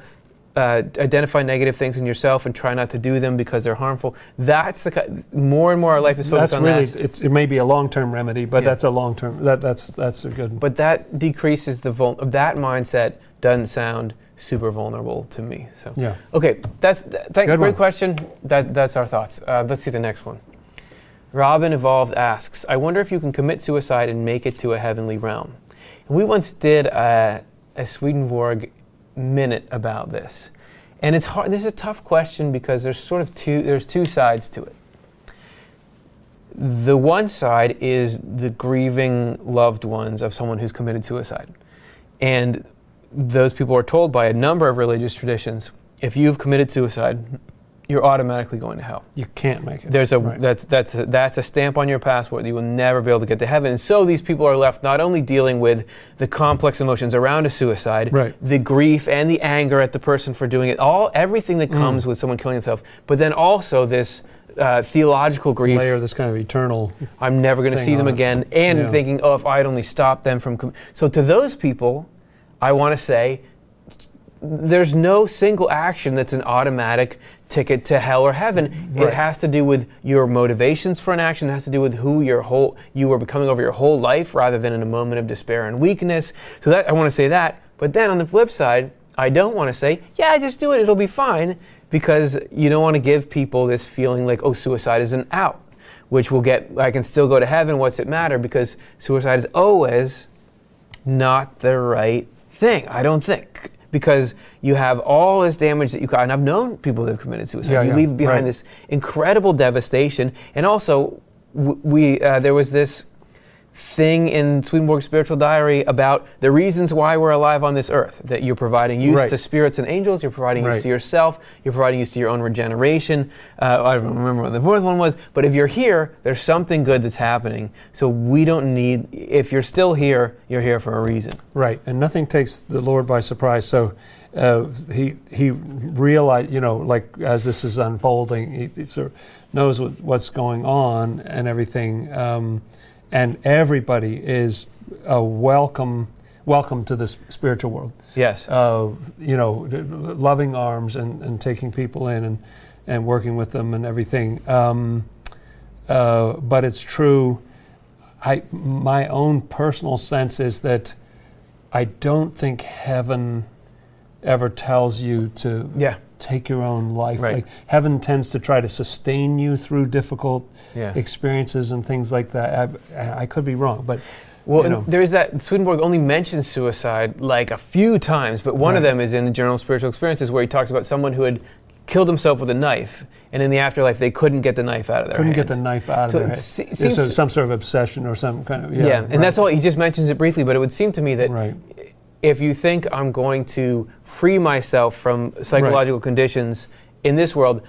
A: Uh, identify negative things in yourself and try not to do them because they're harmful. That's the ki- more and more our life is focused
B: That's
A: on
B: really
A: that.
B: it may be a long-term remedy, but
A: Yeah.
B: that's a long-term that that's that's a good.
A: But that decreases the vul- that mindset doesn't sound super vulnerable to me. So
B: yeah.
A: okay, that's th- thank, great
B: one.
A: question. That that's our thoughts. Uh, let's see the next one. Robin Evolved asks, I wonder if you can commit suicide and make it to a heavenly realm. And we once did a, a Swedenborg minute about this. And it's hard this is a tough question because there's sort of two there's two sides to it. The one side is the grieving loved ones of someone who's committed suicide. And those people are told by a number of religious traditions if you've committed suicide, you're automatically going to hell.
B: You can't make it.
A: There's a
B: Right.
A: that's that's a, that's a stamp on your passport. You will never be able to get to heaven. And so these people are left not only dealing with the complex emotions around a suicide,
B: Right.
A: the grief and the anger at the person for doing it, all everything that
B: Mm.
A: comes with someone killing himself, but then also this uh, theological grief.
B: layer this kind of eternal.
A: I'm never going to see them
B: it.
A: again, and
B: Yeah.
A: thinking, oh, if I'd only stopped them from. Com-. So to those people, I want to say, there's no single action that's an automatic ticket to hell or heaven.
B: Right.
A: It has to do with your motivations for an action. It has to do with who your whole you are becoming over your whole life, rather than in a moment of despair and weakness. So that I want to say that. But then on the flip side, I don't want to say, yeah, just do it. It'll be fine, because you don't want to give people this feeling like, oh, suicide is an out which will get I can still go to heaven. What's it matter? Because suicide is always not the right thing. I don't think because you have all this damage that you ca- and I've known people that have committed suicide.
B: Yeah,
A: you
B: yeah,
A: leave behind
B: right.
A: this incredible devastation, and also w- we uh, there was this thing in Swedenborg's spiritual diary about the reasons why we're alive on this earth. That you're providing use
B: Right.
A: to spirits and angels, you're providing use to yourself, you're providing use to your own regeneration. Uh, I don't remember what the fourth one was, but if you're here, there's something good that's happening. So we don't need, if you're still here, you're here for a reason.
B: Right, and nothing takes the Lord by surprise. So uh, he he realized, you know, like as this is unfolding, he, he sort of knows what, what's going on and everything, um, and everybody is a welcome welcome to this spiritual world.
A: Yes.
B: Uh, you know, loving arms and, and taking people in and and working with them and everything. Um, uh, but it's true. I my own personal sense is that I don't think heaven ever tells you to
A: yeah.
B: Take your own life.
A: Right.
B: Like heaven tends to try to sustain you through difficult
A: Yeah.
B: experiences and things like that. I, I could be wrong, but
A: Well,
B: you know.
A: there is that Swedenborg only mentions suicide like a few times, but one of them is in the Journal of Spiritual Experiences where he talks about someone who had killed himself with a knife, and in the afterlife they couldn't get the knife out of their
B: couldn't
A: hand.
B: get the knife out of
A: So
B: their
A: it
B: head.
A: se-
B: There's
A: seems-
B: a- some sort of obsession or some kind of
A: yeah,
B: yeah.
A: and
B: right.
A: that's all. He just mentions it briefly, but it would seem to me that
B: right.
A: If you think I'm going to free myself from psychological conditions in this world,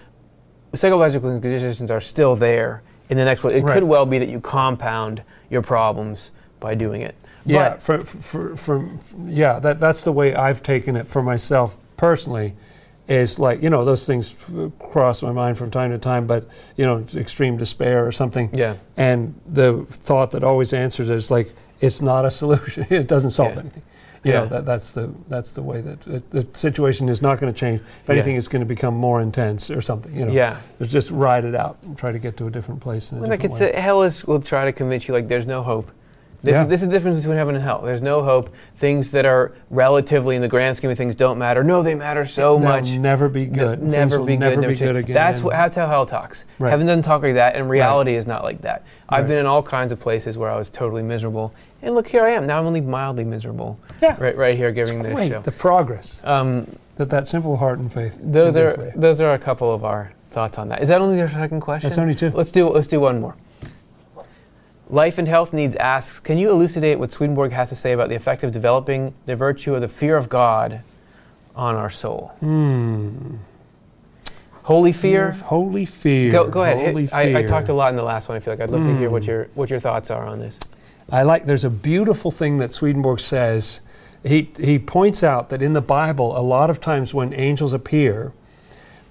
A: psychological conditions are still there in the next world. It
B: Right.
A: could well be that you compound your problems by doing it.
B: Yeah,
A: But-
B: for, for, for, yeah, that, that's the way I've taken it for myself personally. Is like you know those things f- cross my mind from time to time, but you know extreme despair or something.
A: yeah.
B: And the thought that always answers is like it's not a solution. it doesn't solve
A: Yeah.
B: anything. You
A: Yeah.
B: know that that's the that's the way that it, the situation is not going to change. If
A: Yeah.
B: anything, it's going to become more intense or something. You know.
A: Yeah.
B: Just ride it out and try to get to a different place. In a
A: Well, like it's uh, hell is will try to convince you like there's no hope. This,
B: Yeah.
A: is, this is the difference between heaven and hell. There's no hope. Things that are relatively in the grand scheme of things don't matter. No, they matter so
B: They'll
A: much.
B: never be good. Things
A: Never
B: will
A: be
B: never
A: good. Never
B: be good again.
A: That's what, that's how hell talks.
B: Right.
A: Heaven doesn't talk like that, and reality is not like that. I've
B: Right.
A: been in all kinds of places where I was totally miserable, and look here I am. Now I'm only mildly miserable.
B: Yeah.
A: Right, right here giving
B: It's
A: this
B: great.
A: show.
B: The progress
A: Um,
B: that that simple heart and faith.
A: those are
B: for
A: those are a couple of our thoughts on that. Is that only your second question?
B: That's only two.
A: Let's do let's do one more. Life and Health Needs asks, can you elucidate what Swedenborg has to say about the effect of developing the virtue of the fear of God on our soul?
B: Hmm.
A: Holy fear.
B: Holy fear.
A: Go, go ahead.
B: Holy
A: Hit- I, I talked a lot in the last one. I feel like I'd love to hear what
B: Mm.
A: your what your thoughts are on this.
B: I like. There's a beautiful thing that Swedenborg says. He he points out that in the Bible, a lot of times when angels appear,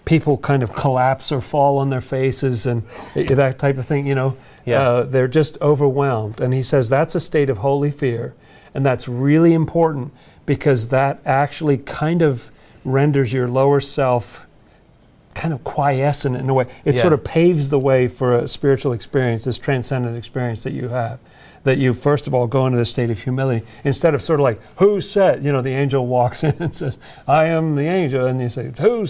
B: people kind of collapse or fall on their faces and that type of thing. You know,
A: Yeah.
B: uh, they're just overwhelmed. And he says that's a state of holy fear, and that's really important because that actually kind of renders your lower self kind of quiescent in a way. It
A: Yeah.
B: sort of paves the way for a spiritual experience, this transcendent experience that you have. That you first of all go into the state of humility instead of sort of like, who said? You know, the angel walks in and says, I am the angel. And you say, who? You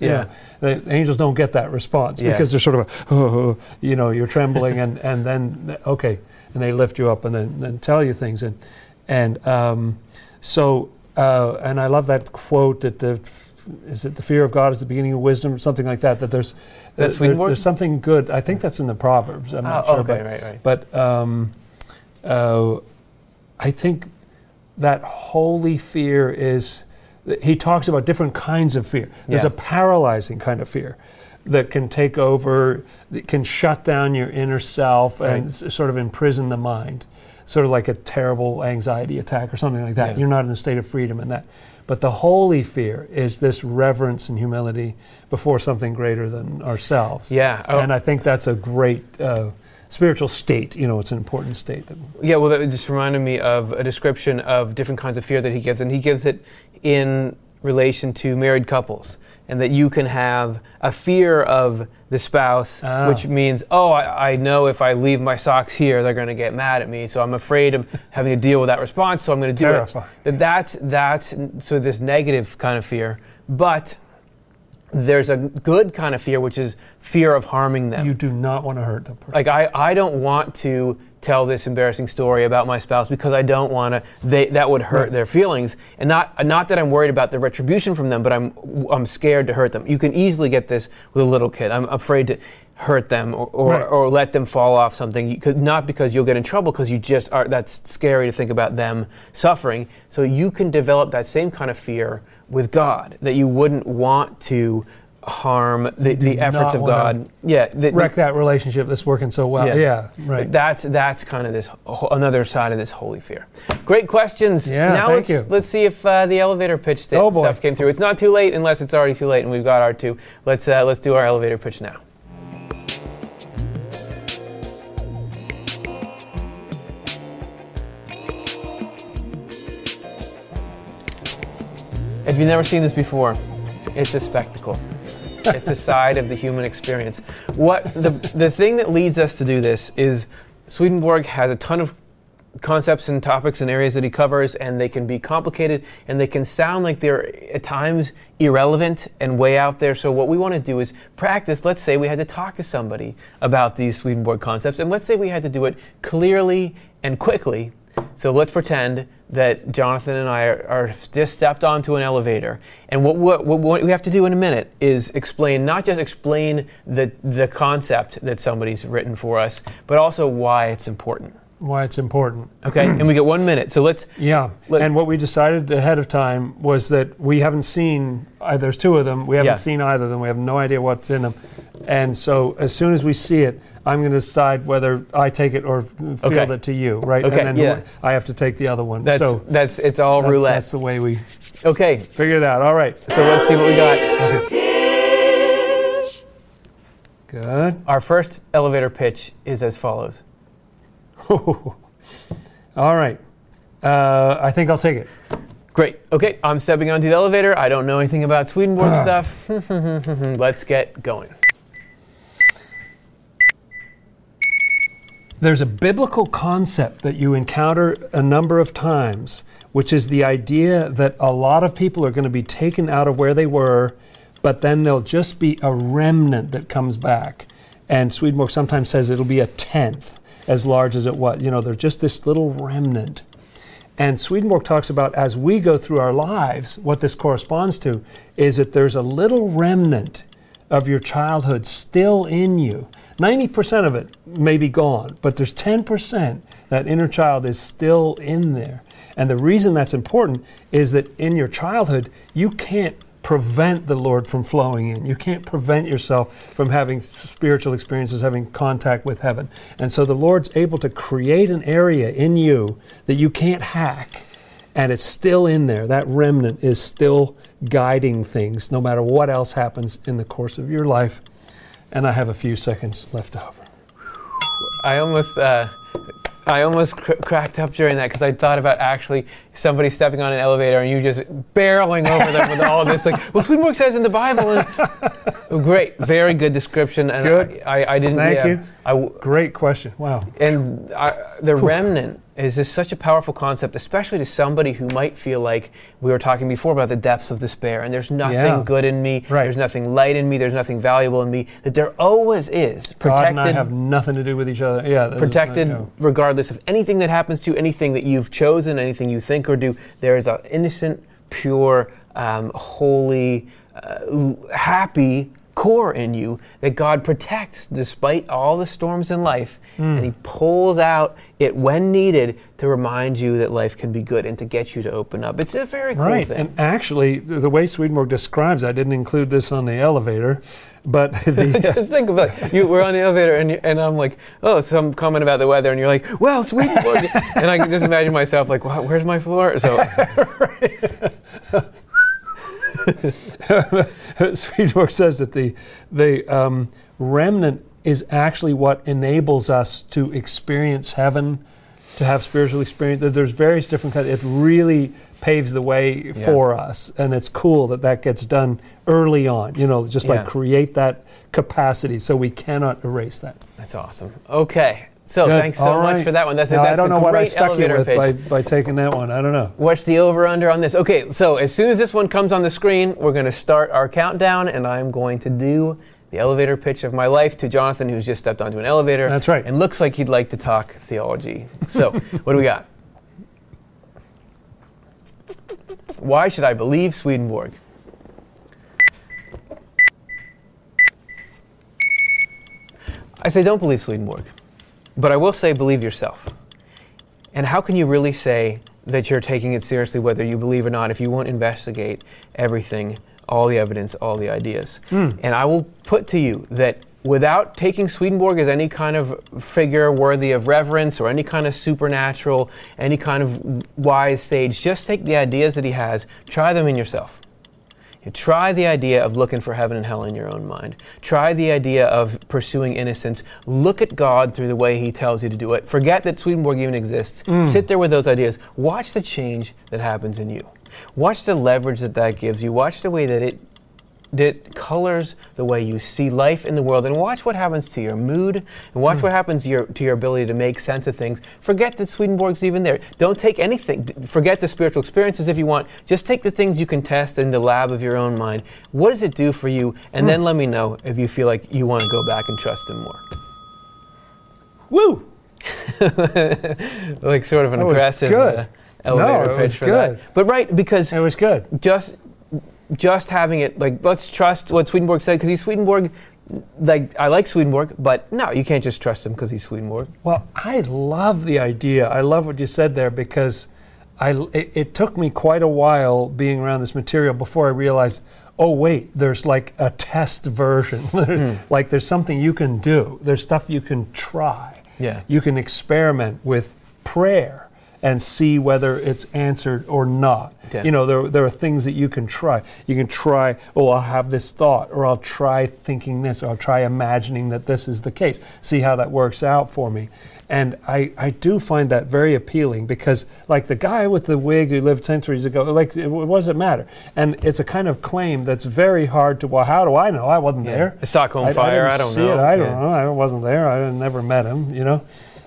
A: Yeah.
B: know, the angels don't get that response
A: Yeah.
B: because they're sort of, oh, you know, you're trembling and, and then, okay, and they lift you up and then, then tell you things. And, and um, so, uh, and I love that quote that the, is it the fear of God is the beginning of wisdom or something like that, that there's,
A: That's
B: there- there's something good. I think that's in the Proverbs. I'm not
A: Oh,
B: sure.
A: okay,
B: but,
A: right, right.
B: but um, uh, I think that holy fear is, he talks about different kinds of fear. There's
A: Yeah.
B: a paralyzing kind of fear that can take over, that can shut down your inner self and
A: Right.
B: s- sort of imprison the mind, sort of like a terrible anxiety attack or something like that.
A: Yeah.
B: You're not in a state of freedom in that. But the holy fear is this reverence and humility before something greater than ourselves.
A: Yeah. Oh,
B: And I think that's a great uh, spiritual state. You know, it's an important state. That,
A: Yeah, well, that just reminded me of a description of different kinds of fear that he gives, and he gives it in relation to married couples, and that you can have a fear of the spouse,
B: Ah.
A: which means, oh, I, I know if I leave my socks here, they're going to get mad at me, so I'm afraid of having to deal with that response, so I'm going to do
B: Terrifying.
A: it. That that's that's so this negative kind of fear, but there's a good kind of fear, which is fear of harming them.
B: you do not want to hurt the person.
A: Like I, I don't want to tell this embarrassing story about my spouse because I don't want to. They that would hurt
B: Right.
A: their feelings, and not not that I'm worried about the retribution from them, but I'm I'm scared to hurt them. You can easily get this with a little kid. I'm afraid to hurt them or or,
B: Right.
A: or let them fall off something. You could, not because you'll get in trouble, because you just are. That's scary to think about them suffering. So you can develop that same kind of fear with God that you wouldn't want to harm the, the efforts of God. Yeah, the-
B: Wreck that relationship that's working so well.
A: Yeah.
B: Yeah, right.
A: that's that's kind of this another side of this holy fear. Great questions.
B: Yeah,
A: now
B: thank
A: let's
B: you.
A: let's see if uh, the elevator pitch
B: Oh, boy.
A: stuff came through. It's not too late unless it's already too late, and we've got our two. Let's uh, let's do our elevator pitch now. If you've never seen this before, it's a spectacle. it's a side of the human experience. What the the thing that leads us to do this is Swedenborg has a ton of concepts and topics and areas that he covers, and they can be complicated and they can sound like they're at times irrelevant and way out there. So, what we want to do is practice. Let's say we had to talk to somebody about these Swedenborg concepts, and let's say we had to do it clearly and quickly. So, let's pretend that Jonathan and I are, are just stepped onto an elevator, and what, what, what, we have to do in a minute is explain, not just explain the, the concept that somebody's written for us, but also why it's important.
B: Why it's important.
A: Okay, and we get one minute. So let's.
B: Yeah.
A: Let-
B: and what we decided ahead of time was that we haven't seen, uh, there's two of them, we haven't
A: Yeah.
B: seen either of them, we have no idea what's in them. And so as soon as we see it, I'm going to decide whether I take it or field
A: Okay.
B: it to you, right?
A: Okay,
B: and then
A: yeah.
B: I have to take the other one.
A: That's
B: so
A: that's it's all
B: that-
A: roulette.
B: that's the way we
A: Okay,
B: figure it out. All right.
A: so let's see what we got.
B: Good.
A: Our first elevator pitch is as follows.
B: All right. Uh, I think I'll take it.
A: Great. Okay, I'm stepping onto the elevator. I don't know anything about Swedenborg stuff. let's get going.
B: There's a biblical concept that you encounter a number of times, which is the idea that a lot of people are going to be taken out of where they were, but then there'll just be a remnant that comes back. And Swedenborg sometimes says it'll be a tenth as large as it was. You know, there's just this little remnant. And Swedenborg talks about as we go through our lives, what this corresponds to is that there's a little remnant of your childhood still in you. 90% of it may be gone, but there's 10% that inner child is still in there. And the reason that's important is that in your childhood, you can't prevent the Lord from flowing in. You can't prevent yourself from having spiritual experiences, having contact with heaven. And so the Lord's able to create an area in you that you can't hack and it's still in there. That remnant is still guiding things no matter what else happens in the course of your life. And I have a few seconds left over.
A: I almost. Uh I almost cr- cracked up during that because I thought about actually somebody stepping on an elevator and you just barreling over them with all this. Like, well, Swedenborg says in the Bible. And, oh, great, very good description. And
B: good.
A: I, I, I didn't.
B: Thank
A: yeah,
B: you.
A: I,
B: Great question. Wow.
A: and I, the remnant is this such a powerful concept, especially to somebody who might feel like we were talking before about the depths of despair and there's nothing
B: Yeah.
A: good in me,
B: Right.
A: there's nothing light in me, there's nothing valuable in me. That there always is
B: God
A: protected
B: and I have nothing to do with each other. Yeah.
A: protected
B: you know.
A: regardless of anything that happens to you, anything that you've chosen, anything you think or do. There is an innocent, pure, um, holy, uh, happy core in you that God protects despite all the storms in life. And hmm. He pulls out it when needed to remind you that life can be good and to get you to open up. It's a very cool
B: Right,
A: thing.
B: and actually, the way Swedenborg describes, I didn't include this on the elevator, but the,
A: Just think of like you, we're on the elevator and, you, and I'm like, oh, some comment about the weather, and you're like, well, Swedenborg, and I can just imagine myself like, wow, where's my floor? So
B: Swedenborg says that the the um, remnant is actually what enables us to experience heaven, to have spiritual experience. There's various different kinds. It really paves the way for us, and it's cool that that gets done early on. You know, just
A: Yeah.
B: like create that capacity so we cannot erase that.
A: that's awesome. Okay, so
B: Good.
A: thanks so
B: All
A: much
B: right.
A: for that one. That's a,
B: Now,
A: that's
B: I don't
A: a
B: know what I
A: great
B: stuck you
A: elevator
B: with
A: pitch.
B: by, by taking that one. I don't know.
A: What's the over under on this? Okay, so as soon as this one comes on the screen, we're going to start our countdown, and I'm going to do the elevator pitch of my life to Jonathan, who's just stepped onto an elevator.
B: That's right.
A: And looks like he'd like to talk theology. So, what do we got? Why should I believe Swedenborg? I say don't believe Swedenborg, but I will say believe yourself. And how can you really say that you're taking it seriously, whether you believe or not, if you won't investigate everything, all the evidence, all the ideas? Hmm. And I will put to you that without taking Swedenborg as any kind of figure worthy of reverence or any kind of supernatural, any kind of wise sage, just take the ideas that he has, try them in yourself. You try the idea of looking for heaven and hell in your own mind. Try the idea of pursuing innocence. Look at God through the way He tells you to do it. Forget that Swedenborg even exists. Mm. Sit there with those ideas. Watch the change that happens in you. Watch the leverage that that gives you. Watch the way that it that colors the way you see life in the world. And watch what happens to your mood. And watch what happens to your, to your ability to make sense of things. Forget that swedenborg's even there. Don't take anything D- forget the spiritual experiences if you want. Just take the things you can test in the lab of your own mind. What does it do for you? And then let me know if you feel like you want to go back and trust him more.
B: Woo!
A: like sort of an
B: That was
A: aggressive
B: good.
A: uh, elevator
B: it
A: pitch
B: was
A: for
B: good.
A: that but right because
B: It was good.
A: just just having it like let's trust what Swedenborg said because he's Swedenborg. Like I like Swedenborg, but no, you can't just trust him because he's Swedenborg.
B: Well, I love the idea. I love what you said there because I, it, it took me quite a while being around this material before I realized, oh, wait, there's like a test version. Hmm. like there's something you can do, there's stuff you can try.
A: Yeah.
B: You can experiment with prayer and see whether it's answered or not.
A: Yeah.
B: You know, there, there are things that you can try. You can try, oh, I'll have this thought, or I'll try thinking this, or I'll try imagining that this is the case. See how that works out for me. And I, I do find that very appealing because, like the guy with the wig who lived centuries ago, like, it, what does it matter? And it's a kind of claim that's very hard to, well, how do I know? I wasn't there.
A: The Stockholm
B: I,
A: Fire,
B: didn't
A: I, don't
B: see
A: know.
B: It. I don't know. I wasn't there. I never met him, you know.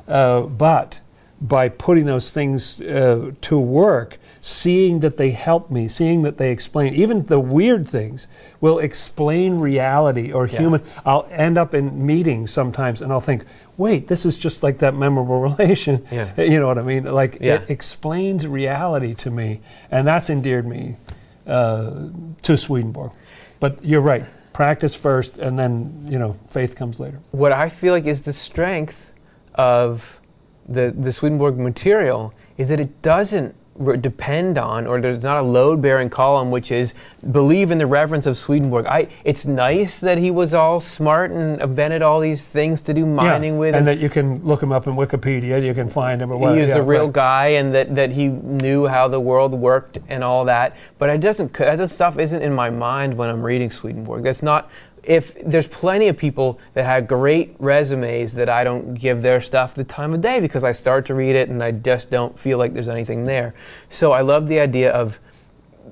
B: Uh, but by putting those things uh, to work, seeing that they help me, seeing that they explain, even the weird things will explain reality or
A: Yeah.
B: human. I'll end up in meetings sometimes and I'll think, wait, this is just like that memorable relation.
A: Yeah.
B: You know what I mean? Like
A: Yeah.
B: it explains reality to me, and that's endeared me uh, to Swedenborg. But you're right. Practice first, and then you know faith comes later.
A: What I feel like is the strength of the the Swedenborg material is that it doesn't re- depend on, or there's not a load bearing column, which is believe in the reverence of Swedenborg. I, it's nice that he was all smart and invented all these things to do mining
B: yeah,
A: with.
B: and that you can look him up in Wikipedia. You can find him. Or what,
A: he was
B: yeah,
A: a real
B: right.
A: guy and that, that he knew how the world worked and all that. But it doesn't, that stuff isn't in my mind when I'm reading Swedenborg. That's not, if there's plenty of people that had great resumes that I don't give their stuff the time of day because I start to read it and I just don't feel like there's anything there. So I love the idea of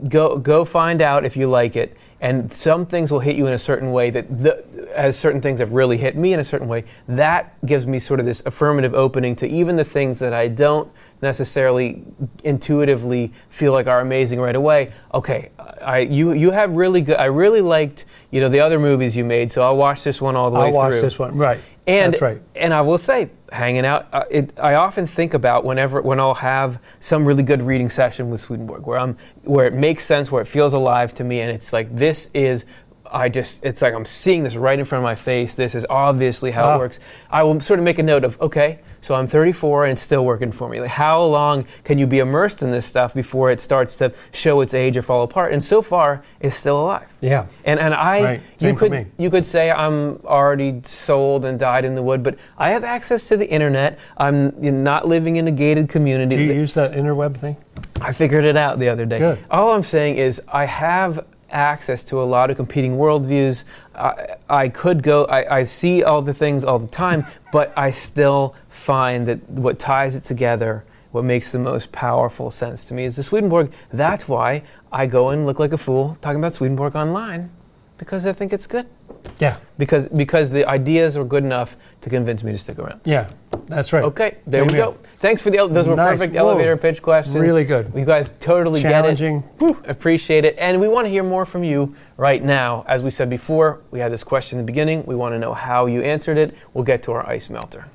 A: go go find out if you like it and some things will hit you in a certain way that the, as certain things have really hit me in a certain way that gives me sort of this affirmative opening to even the things that i don't necessarily intuitively feel like are amazing right away okay i you you have really good i really liked you know the other movies you made so i'll watch this one all the way through.
B: I'll watch this one. Right.
A: and
B: That's right.
A: and I will say, hanging out, uh, it, I often think about whenever when I'll have some really good reading session with Swedenborg, where I'm where it makes sense, where it feels alive to me, and it's like this is. I just, it's like I'm seeing this right in front of my face. This is obviously how
B: Ah.
A: it works. I will sort of make a note of, okay, so I'm 34 and it's still working for me. Like, how long can you be immersed in this stuff before it starts to show its age or fall apart? And so far, it's still alive.
B: Yeah.
A: And and I
B: Right.
A: you could you could say I'm already sold and died in the wood, but I have access to the internet. I'm not living in a gated community.
B: Do you use that interweb thing?
A: I figured it out the other day.
B: Good.
A: All I'm saying is I have access to a lot of competing worldviews. I, I could go, I, I see all the things all the time, but I still find that what ties it together, what makes the most powerful sense to me is the Swedenborg. That's why I go and look like a fool talking about Swedenborg online, because I think it's good.
B: Yeah.
A: Because, because the ideas were good enough to convince me to stick around.
B: Yeah. That's right.
A: Okay, there
B: Same
A: we
B: here.
A: go. Thanks for the, ele- those were
B: Nice.
A: perfect
B: Whoa.
A: elevator pitch questions.
B: Really good.
A: You guys totally get it.
B: Challenging.
A: Appreciate it. And we want to hear more from you right now. As we said before, we had this question in the beginning. We want to know how you answered it. We'll get to our ice melter.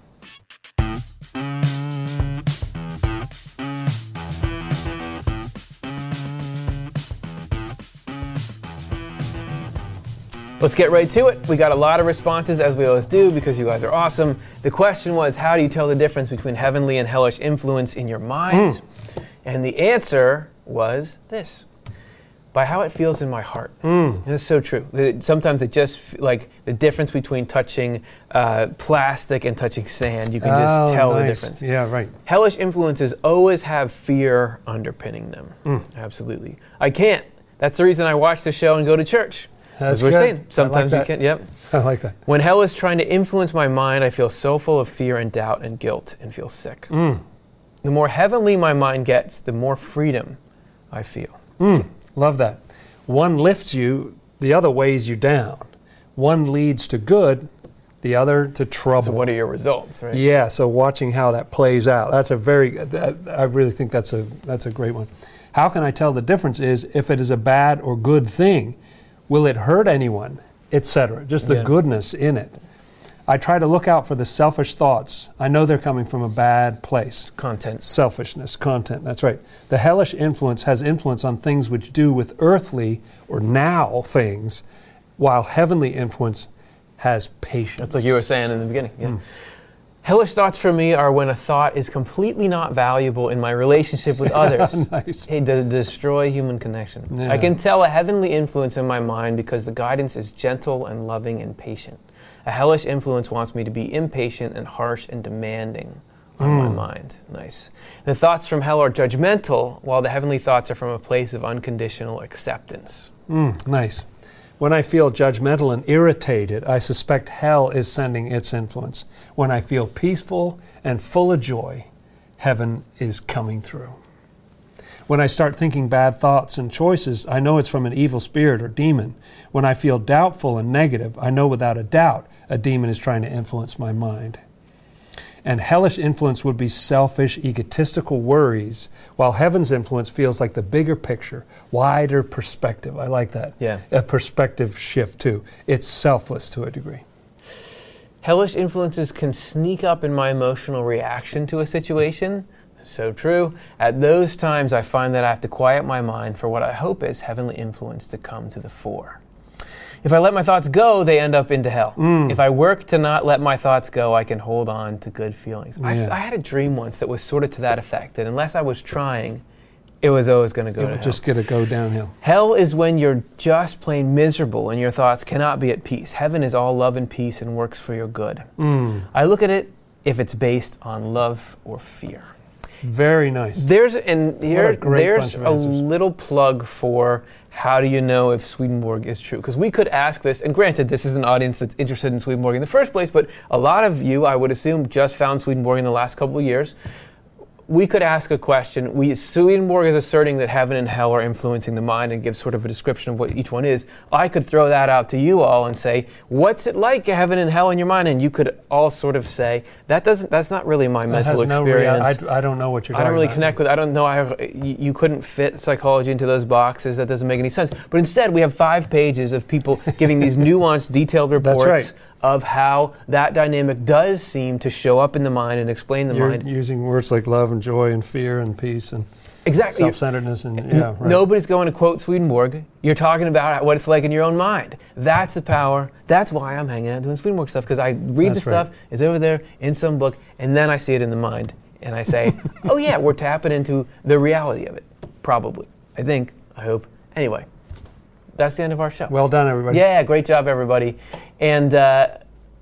A: Let's get right to it. We got a lot of responses, as we always do, because you guys are awesome. The question was How do you tell the difference between heavenly and hellish influence in your minds? And the answer was this by how it feels in my heart. And That's so true. Sometimes it just like the difference between touching uh, plastic and touching sand. You can just
B: Oh,
A: tell the difference.
B: Yeah, right.
A: Hellish influences always have fear underpinning them.
B: Hmm.
A: Absolutely. I can't. That's the reason I watch the show and go to church.
B: That's
A: As we're
B: good. I
A: saying,
B: like
A: sometimes you can't. Yep.
B: I like that.
A: When hell is trying to influence my mind, I feel so full of fear and doubt and guilt and feel sick.
B: Mm.
A: The more heavenly my mind gets, the more freedom I feel.
B: Mm. Love that. One lifts you, the other weighs you down. One leads to good, the other to trouble.
A: So, what are your results, right?
B: Yeah, so watching how that plays out. That's a very that, I really think that's a that's a great one. How can I tell the difference is if it is a bad or good thing? Will it hurt anyone, etc. Just the
A: Yeah.
B: goodness in it. I try to look out for the selfish thoughts. I know they're coming from a bad place.
A: Content.
B: Selfishness, content, that's right. The hellish influence has influence on things which do with earthly or now things, while heavenly influence has patience.
A: That's like you were saying in the beginning. Yeah. Hmm. Hellish thoughts for me are when a thought is completely not valuable in my relationship with others.
B: nice.
A: It does destroy human connection.
B: Yeah.
A: I can tell a heavenly influence in my mind because the guidance is gentle and loving and patient. A hellish influence wants me to be impatient and harsh and demanding on my
B: Mm.
A: mind. Nice. The thoughts from hell are judgmental, while the heavenly thoughts are from a place of unconditional acceptance.
B: Mm, nice. When I feel judgmental and irritated, I suspect hell is sending its influence. When I feel peaceful and full of joy, heaven is coming through. When I start thinking bad thoughts and choices, I know it's from an evil spirit or demon. When I feel doubtful and negative, I know without a doubt a demon is trying to influence my mind. And hellish influence would be selfish, egotistical worries, while heaven's influence feels like the bigger picture, wider perspective. I like that.
A: Yeah.
B: A perspective shift, too. It's selfless to a degree.
A: Hellish influences can sneak up in my emotional reaction to a situation. So true. At those times, I find that I have to quiet my mind for what I hope is heavenly influence to come to the fore. If I let my thoughts go, they end up into hell.
B: Mm.
A: If I work to not let my thoughts go, I can hold on to good feelings. I,
B: Yeah.
A: I had a dream once that was sort of to that effect that unless I was trying, it was always going to go
B: it
A: hell.
B: just get to go downhill.
A: Hell is when you're just plain miserable and your thoughts cannot be at peace. Heaven is all love and peace and works for your good.
B: Mm,
A: I look at it if it's based on love or fear.
B: Very nice.
A: There's and here
B: great
A: there's a little plug for how do you know if Swedenborg is true? Because we could ask this, and granted, this is an audience that's interested in Swedenborg in the first place, but a lot of you, I would assume, just found Swedenborg in the last couple of years. We could ask a question. We, Swedenborg is asserting that heaven and hell are influencing the mind and gives sort of a description of what each one is. I could throw that out to you all and say, "What's it like, heaven and hell in your mind?" And you could all sort of say, "That doesn't. That's not really my
B: That
A: mental
B: has no rea-
A: experience."
B: I, I don't know what you're talking about.
A: I don't really
B: about.
A: connect with. I don't know. how you, you couldn't fit psychology into those boxes. That doesn't make any sense. But instead, we have five pages of people giving these nuanced, detailed reports That's
B: right.
A: Of how that dynamic does seem to show up in the mind and explain the
B: You're
A: mind.
B: using words like love and joy and fear and peace and
A: Exactly.
B: self-centeredness and yeah, right.
A: Nobody's going to quote Swedenborg. You're talking about what it's like in your own mind. That's the power. That's why I'm hanging out doing Swedenborg stuff because I read
B: That's
A: the
B: right.
A: stuff. It's over there in some book, and then I see it in the mind, and I say, "Oh yeah, we're tapping into the reality of it." Probably. I think. I hope. Anyway, that's the end of our show.
B: Well done, everybody.
A: Yeah, great job, everybody. And uh,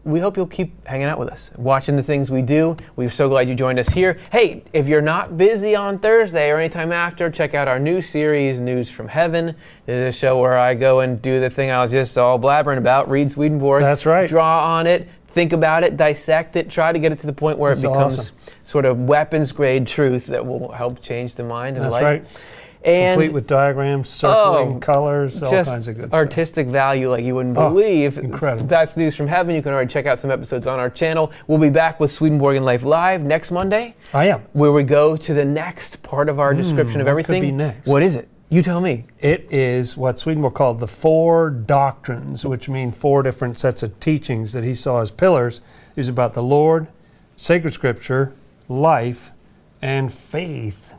A: we hope you'll keep hanging out with us, watching the things we do. We're so glad you joined us here. Hey, if you're not busy on Thursday or anytime after, check out our new series, News from Heaven. This is a show where I go and do the thing I was just all blabbering about, read Swedenborg.
B: That's right.
A: Draw on it, think about it, dissect it, try to get it to the point where
B: That's
A: it becomes
B: awesome.
A: sort of weapons grade truth that will help change the mind and
B: That's
A: life.
B: right.
A: And
B: Complete with diagrams, oh, circling,
A: Oh,
B: colors, all kinds of good stuff.
A: artistic value like you wouldn't
B: Oh,
A: believe.
B: incredible.
A: That's news from heaven. You can already check out some episodes on our channel. We'll be back with Swedenborg and Life Live next Monday,
B: I am.
A: where we go to the next part of our hmm, description of
B: what could
A: everything.
B: be next?
A: What is it? You tell me.
B: It is what Swedenborg called the four doctrines, which mean four different sets of teachings that he saw as pillars. Was about the Lord, sacred scripture, life, and faith.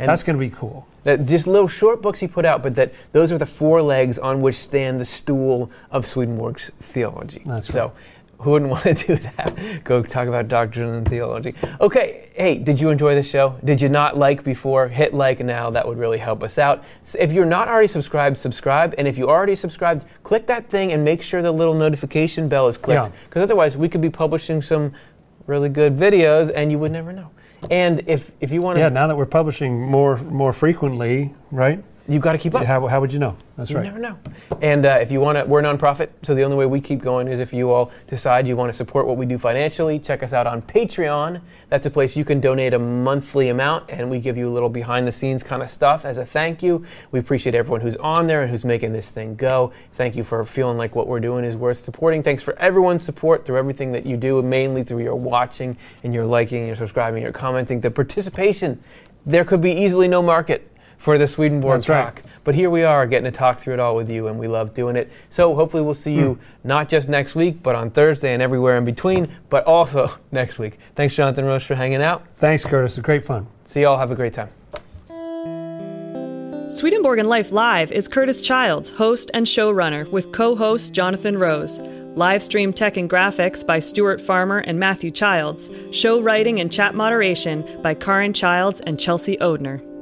A: And-
B: That's going to be cool.
A: That just little short books he put out, but that those are the four legs on which stand the stool of Swedenborg's theology.
B: That's
A: so. Who wouldn't want to do that? Go talk about doctrine and theology. Okay, hey, did you enjoy the show? Did you not like before? Hit like now. That would really help us out. So if you're not already subscribed, subscribe. And if you already subscribed, click that thing and make sure the little notification bell is clicked.
B: Yeah.
A: Because otherwise, we could be publishing some really good videos and you would never know. And if, if you want to,
B: Yeah, now that we're publishing more more frequently, right?
A: You've got to keep up.
B: How, how would you know? That's
A: You
B: right.
A: You never know. And uh, if you want to, we're a nonprofit, so the only way we keep going is if you all decide you want to support what we do financially. Check us out on Patreon. That's a place you can donate a monthly amount, and we give you a little behind the scenes kind of stuff as a thank you. We appreciate everyone who's on there and who's making this thing go. Thank you for feeling like what we're doing is worth supporting. Thanks for everyone's support through everything that you do, mainly through your watching and your liking, your subscribing, your commenting, the participation. There could be easily no market for the Swedenborg
B: That's right.
A: talk. But here we are getting to talk through it all with you, and we love doing it. So hopefully we'll see you hmm. not just next week, but on Thursday and everywhere in between, but also next week. Thanks, Jonathan Rose, for hanging out.
B: Thanks, Curtis. It's great fun.
A: See y'all. Have a great time.
C: Swedenborg and Life Live is Curtis Childs, host and showrunner, with co host Jonathan Rose. Live stream tech and graphics by Stuart Farmer and Matthew Childs. Show writing and chat moderation by Karin Childs and Chelsea Odhner.